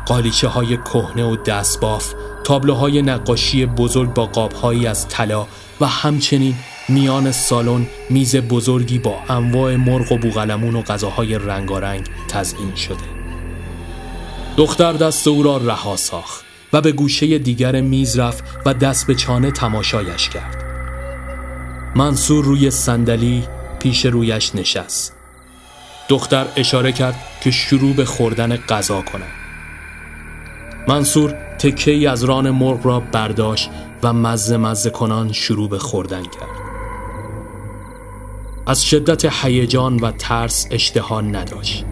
قالیچه های کهنه و دستباف تابلوهای نقاشی بزرگ با قابهایی از طلا و همچنین میان سالن میز بزرگی با انواع مرغ و بوغلمون و غذاهای رنگارنگ تزئین شده. دختر دست او را رها ساخت و به گوشه دیگر میز رفت و دست به چانه تماشایش کرد. منصور روی صندلی پیش رویش نشست. دختر اشاره کرد که شروع به خوردن غذا کند. منصور تکه ای از ران مرغ را برداشت و مزه مزه کنان شروع به خوردن کرد. از شدت هیجان و ترس اشتها نداشت.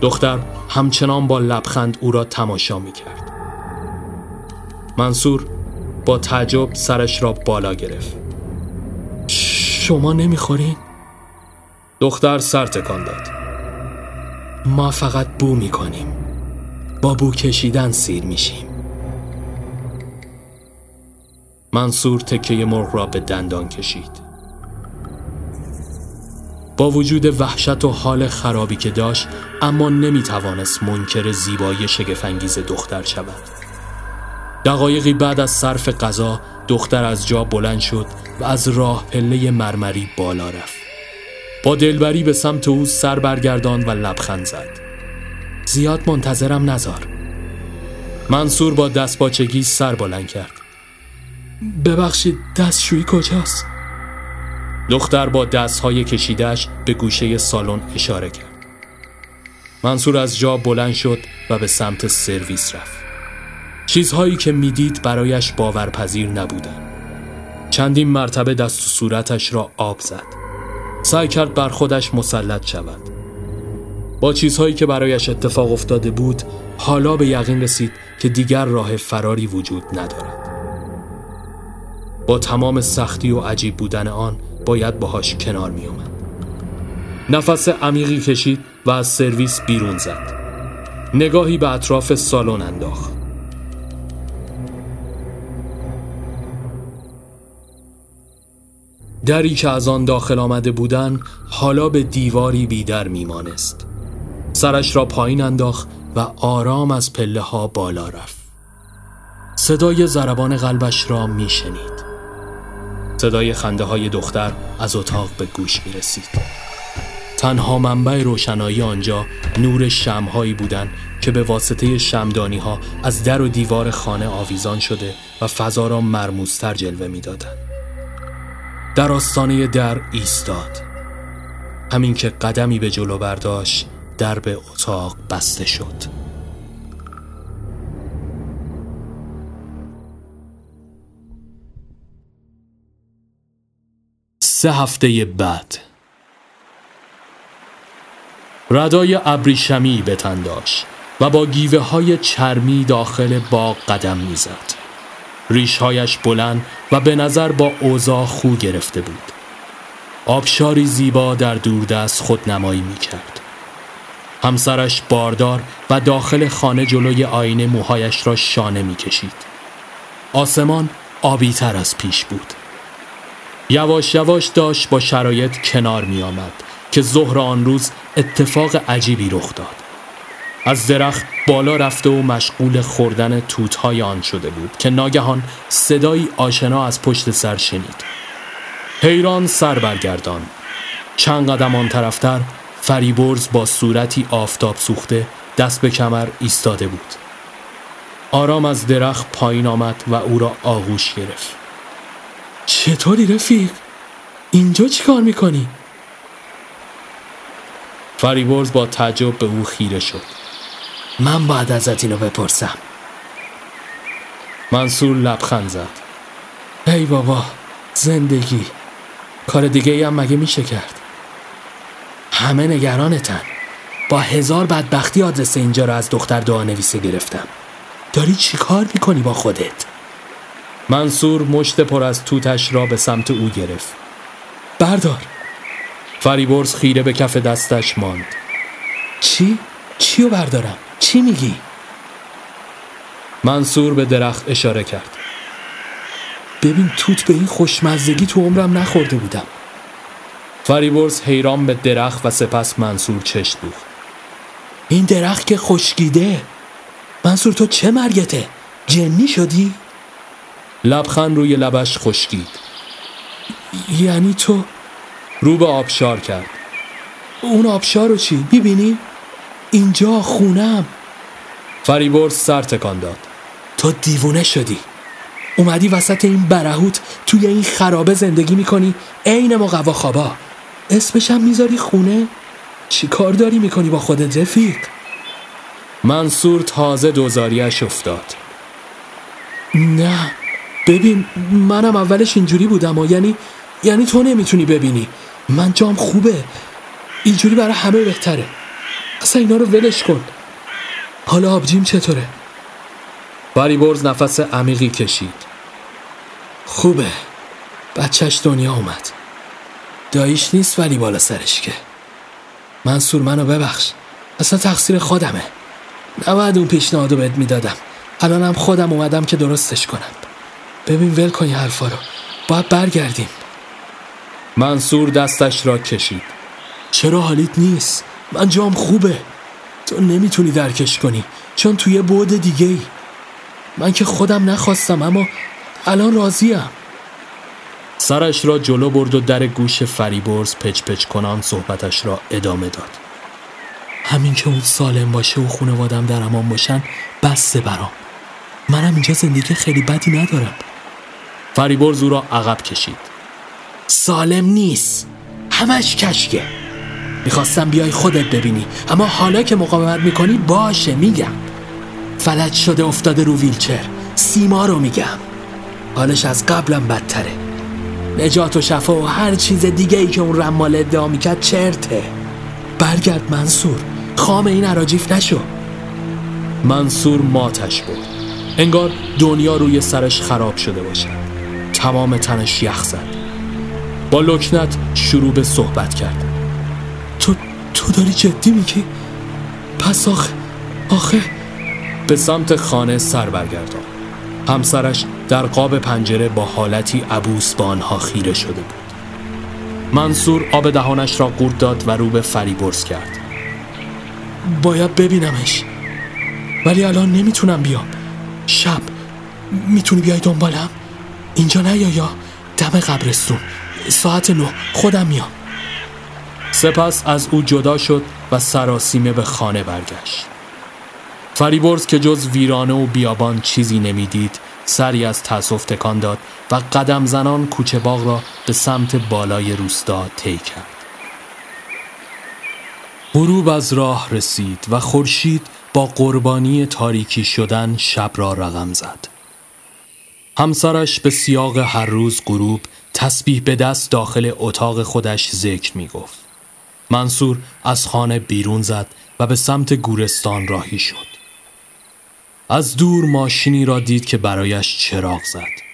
دختر همچنان با لبخند او را تماشا می کرد منصور با تعجب سرش را بالا گرفت. شما نمی‌خورین؟ دختر سر تکان داد. ما فقط بو می‌کنیم. با بو کشیدن سیر میشیم. منصور تکه مرغ را به دندان کشید. با وجود وحشت و حال خرابی که داشت اما نمی‌توانست منکر زیبایی شگفنگیز دختر شود. دقایقی بعد از صرف غذا دختر از جا بلند شد و از راه پله مرمری بالا رفت. با دلبری به سمت او سر برگردان و لبخند زد. زیاد منتظرم نزار. منصور با دستپاچگی سر بلند کرد. ببخشید دستشویی کجاست؟ دختر با دستهای کشیدهش به گوشه سالن اشاره کرد. منصور از جا بلند شد و به سمت سرویس رفت. چیزهایی که می‌دید برایش باورپذیر نبودند. چندین مرتبه دست و صورتش را آب زد. سعی کرد بر خودش مسلط شود. با چیزهایی که برایش اتفاق افتاده بود حالا به یقین رسید که دیگر راه فراری وجود ندارد. با تمام سختی و عجیب بودن آن باید باهاش کنار می اومد. نفس عمیقی کشید و از سرویس بیرون زد. نگاهی به اطراف سالن انداخت. دری که از آن داخل آمده بودن حالا به دیواری بیدر میمانست. سرش را پایین انداخت و آرام از پله ها بالا رفت. صدای ضربان قلبش را میشنید. صدای خنده های دختر از اتاق به گوش می رسید تنها منبع روشنایی آنجا نور شمهایی بودند که به واسطه شمدانی ها از در و دیوار خانه آویزان شده و فضا را مرموزتر جلوه می‌دادند. در آستانه در ایستاد. همین که قدمی به جلو برداشت در به اتاق بسته شد. سه هفته بعد. ردای ابریشمی به تن داشت و با گیوه های چرمی داخل باغ قدم می‌زد. ریشهایش بلند و به نظر با اوضاع خو گرفته بود. آبشاری زیبا در دوردست خود نمایی می کرد. همسرش باردار و داخل خانه جلوی آینه موهایش را شانه می کشید. آسمان آبی تر از پیش بود. یواش یواش داشت با شرایط کنار می آمد که ظهر آن روز اتفاق عجیبی رخ داد. از درخت بالا رفته و مشغول خوردن توتهای آن شده بود که ناگهان صدایی آشنا از پشت سر شنید. حیران سر برگردان. چند قدم آن طرفتر فریبرز با صورتی آفتاب سوخته دست به کمر ایستاده بود. آرام از درخت پایین آمد و او را آغوش گرفت. چطوری رفیق؟ اینجا چی کار می‌کنی؟ فریبرز با تعجب به او خیره شد من باید ازت اینو بپرسم. منصور لبخند زد. ای بابا زندگی. کار دیگه ای هم مگه میشه کرد؟ همه نگرانتن. با هزار بدبختی آدرس اینجا رو از دختر دعا نویسه گرفتم. داری چی کار می‌کنی با خودت؟ منصور مشت پر از توتش را به سمت او گرفت. بردار. فریبرز خیره به کف دستش ماند. چی؟ چی رو بردارم؟ چی میگی؟ منصور به درخت اشاره کرد ببین توت به این خوشمزدگی تو عمرم نخورده بودم فریبرز حیران به درخت و سپس منصور چشت بود این درخت که خشکیده منصور تو چه مرگته؟ جنی شدی؟ لبخند روی لبش خشکید یعنی تو رو به آبشار کرد اون آبشار رو چی؟ می‌بینی؟ اینجا خونم. فریبرز سر تکان داد. تو دیوونه شدی. اومدی وسط این برهوت توی این خرابه زندگی می‌کنی؟ عین ما خوابا. اسمشم می‌ذاری خونه؟ چی کار داری می‌کنی با خودت رفیق؟ منصور تازه دوزاریش افتاد. نه. ببین منم اولش اینجوری بودم و یعنی یعنی تو نمی‌تونی ببینی. من جام خوبه. اینجوری برای همه بهتره. اصلا اینا رو ولش کن. حالا آبجیم چطوره؟ بریبرز نفس عمیقی کشید. خوبه. بچهش دنیا اومد. داییش نیست ولی بالا سرش که. منصور منو ببخش. اصلا تقصیر خودمه. نباید اون پیشنهادو بهت می‌دادم. الانم خودم اومدم که درستش کنم. ببین ول کن یه حرفا رو. باید برگردیم. منصور دستش را کشید. چرا حالیت نیست؟ من جام خوبه. تو نمی‌تونی درکش کنی. چون توی بعد دیگه ای من که خودم نخواستم اما الان راضیم. سرش را جلو برد و در گوش فریبرز پچ پچ کنان صحبتش را ادامه داد. همین که اون سالم باشه و خانوادم در امان باشن بسته برام. منم اینجا زندگی خیلی بدی ندارم. فریبرز او را عقب کشید. سالم نیست. همش کشکه. می‌خواستم بیای خودت ببینی. اما حالا که مقاومت می‌کنی باشه میگم. فلج شده افتاده رو ویلچر. سیما رو میگم. حالش از قبلم بدتره. نجات و شفا و هر چیز دیگه ای که اون رمال ادعا می‌کرد چرته. برگرد منصور. خام این عراجیف نشو. منصور ماتش بود انگار دنیا روی سرش خراب شده باشد تمام تنش یخ زد. با لکنت شروع به صحبت کرد. تو تو داری جدی میگی؟ پس آخه آخه. به سمت خانه سر برگردان. همسرش در قاب پنجره با حالتی عبوس با آنها خیره شده بود. منصور آب دهانش را قورت داد و رو به فریبرز کرد. باید ببینمش. ولی الان نمی‌تونم بیام. شب. می‌تونی بیای دنبالم؟ اینجا نه یا یا؟ دم قبرستون. ساعت نه. خودم میام. سپس از او جدا شد و سراسیمه به خانه برگشت. فریبرز که جز ویرانه و بیابان چیزی نمی‌دید سری از تأسف تکان داد و قدم زنان کوچه باغ را به سمت بالای روستا طی کرد. غروب از راه رسید و خورشید با قربانی تاریکی شدن شب را رقم زد. همسرش به سیاق هر روز غروب تسبیح به دست داخل اتاق خودش ذکر می گفت. منصور از خانه بیرون زد و به سمت گورستان راهی شد. از دور ماشینی را دید که برایش چراغ زد.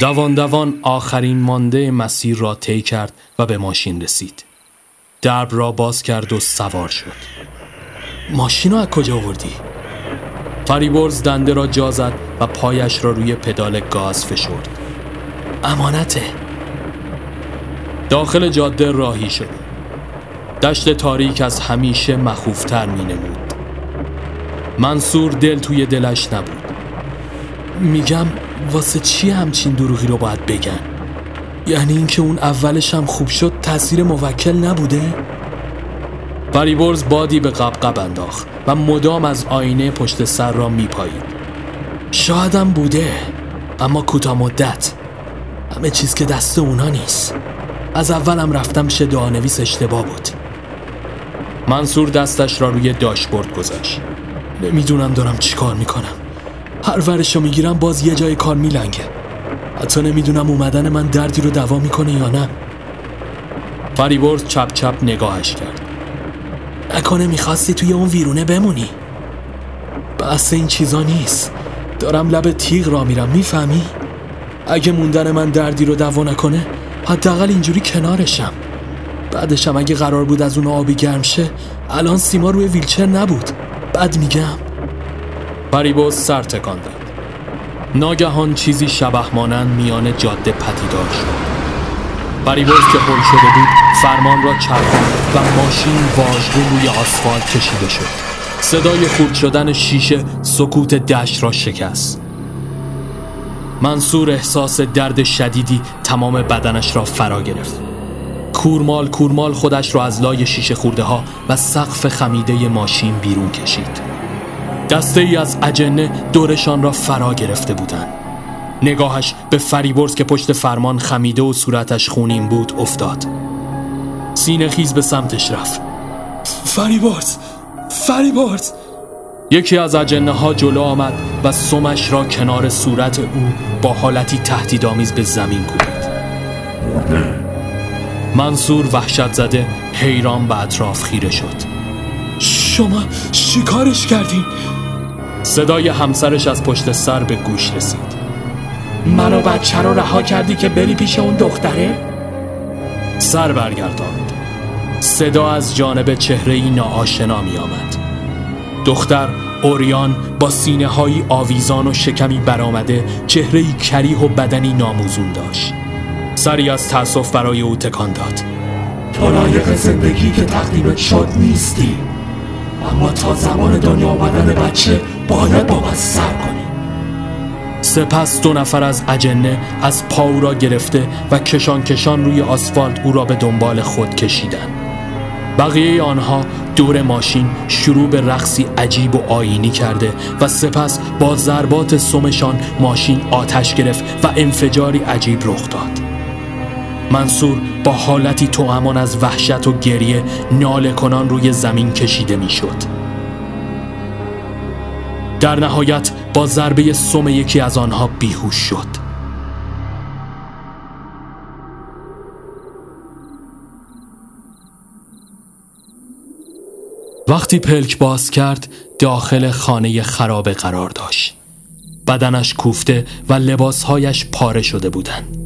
دوان دوان آخرین مانده مسیر را طی کرد و به ماشین رسید. درب را باز کرد و سوار شد. ماشین را از کجا آوردی؟ فریبرز دنده را جا زد و پایش را روی پدال گاز فشرد. امانته. داخل جاده راهی شد. دشت تاریک از همیشه مخوفتر می نمود. منصور دل توی دلش نبود. میگم واسه چی همچین دروغی رو باید بگن؟ یعنی اینکه اون اولش هم خوب شد تاثیر موکل نبوده؟ فریبرز بادی به قبقب انداخت و مدام از آینه پشت سر را میپایید. شایدم بوده اما کوتاه مدت. همه چیز که دست اونا نیست. از اولم رفتم شه نویس اشتباه بود. منصور دستش را روی داشبورد گذاشت. نمی‌دونم دارم چی کار می‌کنم. هر ورشو می‌گیرم باز یه جای کار میلنگه. حتی نمی‌دونم اومدن من دردی رو دوا می‌کنه یا نه. فریبرز چپ چپ نگاهش کرد. نکنه می‌خواستی توی اون ویرونه بمونی. بحث این چیزا نیست. دارم لب تیغ را میرم می‌فهمی؟ اگه موندن من دردی رو دوا نکنه حداقل اینجوری کنارشم. بعدشم اگه قرار بود از اون آبی گرم شه الان سیما روی ویلچر نبود. بد میگم. فریبوز سر تکان داد. ناگهان چیزی شبه مانند میان جاده پدیدار شد. فریبوز که هل شده بود فرمان را چرخاند و ماشین واژگون روی آسفالت کشیده شد. صدای خورد شدن شیشه سکوت دشت را شکست. منصور احساس درد شدیدی تمام بدنش را فرا گرفت. کورمال کورمال خودش را از لای شیشه خورده ها و سقف خمیده ماشین بیرون کشید. دسته ای از اجنه دورشان را فرا گرفته بودند. نگاهش به فریبرز که پشت فرمان خمیده و صورتش خونین بود افتاد. سینه خیز به سمتش رفت. فریبرز فریبرز! یکی از اجنه ها جلو آمد و سمش را کنار صورت او با حالتی تهدیدآمیز به زمین کوبید. منصور وحشت زده حیران به اطراف خیره شد. شما شکارش کردین؟ صدای همسرش از پشت سر به گوش رسید. منو بچه رو رها کردی که بری پیش اون دختره؟ سر برگرداند. صدا از جانب چهره ای ناآشنا می آمد. دختر اوریان با سینه های آویزان و شکمی برآمده چهره کریح و بدنی ناموزون داشت. سری از تأسف برای او تکان داد. تو لایق زندگی که تقدیمت شد نیستی. اما تا زمان دنیا آمدن بچه باید با من سر کنی. سپس دو نفر از اجنه از پاو را گرفته و کشان کشان روی آسفالت او را به دنبال خود کشیدن بقیه آنها دور ماشین شروع به رقصی عجیب و آینی کرده و سپس با ضربات سمشان ماشین آتش گرفت و انفجاری عجیب رخ داد. منصور با حالتی امان از وحشت و گریه ناله کنان روی زمین کشیده می‌شد. در نهایت با ضربه سم یکی از آنها بیهوش شد. وقتی پلک باز کرد داخل خانه خرابه قرار داشت. بدنش کوفته و لباسهایش پاره شده بودند.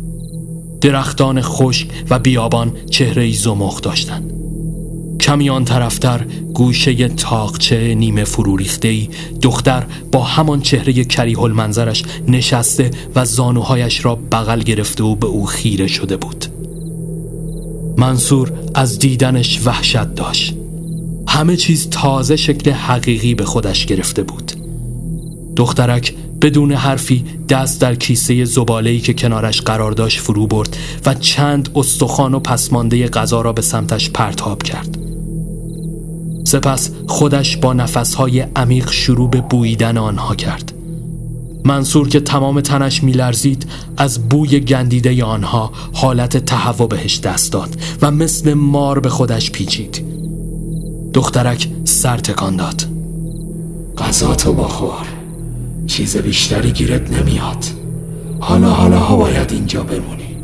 درختان خشک و بیابان چهره زمخ داشتند. کمی آن طرفتر گوشه تاقچه نیمه فرو ای دختر با همان چهره کریه المنظرش نشسته و زانوهایش را بغل گرفته و به او خیره شده بود. منصور از دیدنش وحشت داشت. همه چیز تازه شکل حقیقی به خودش گرفته بود. دخترک بدون حرفی دست در کیسه زباله‌ای که کنارش قرار داشت فرو برد و چند استخوان و پسمانده غذا را به سمتش پرتاب کرد. سپس خودش با نفسهای عمیق شروع به بوییدن آنها کرد. منصور که تمام تنش میلرزید از بوی گندیده آنها حالت تهوع بهش دست داد و مثل مار به خودش پیچید. دخترک سر تکان داد. غذا تو بخور. چیز بیشتری گیرت نمیاد. حالا حالا ها باید اینجا بمونی.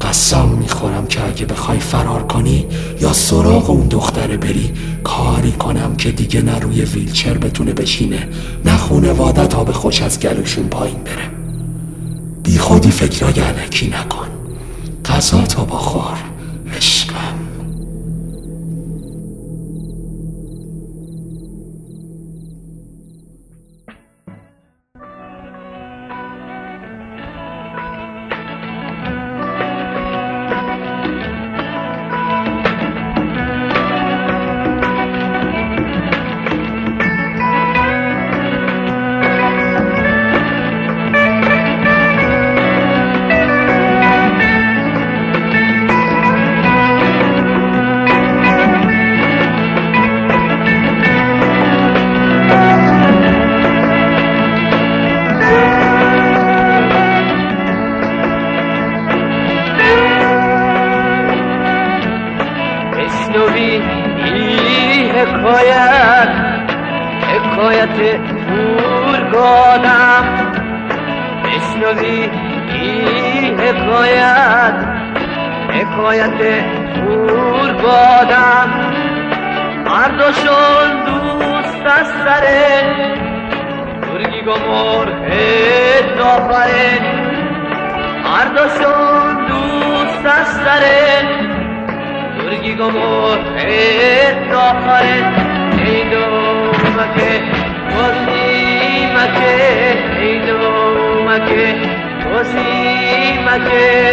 قسم می‌خورم که اگه بخوای فرار کنی یا سراغ اون دختره بری کاری کنم که دیگه نه روی ویلچر بتونه بشینه نه تا به خوش از گلوشون پایین بره. بی خودی فکرای علکی نکن. غذا تو بخور. लगे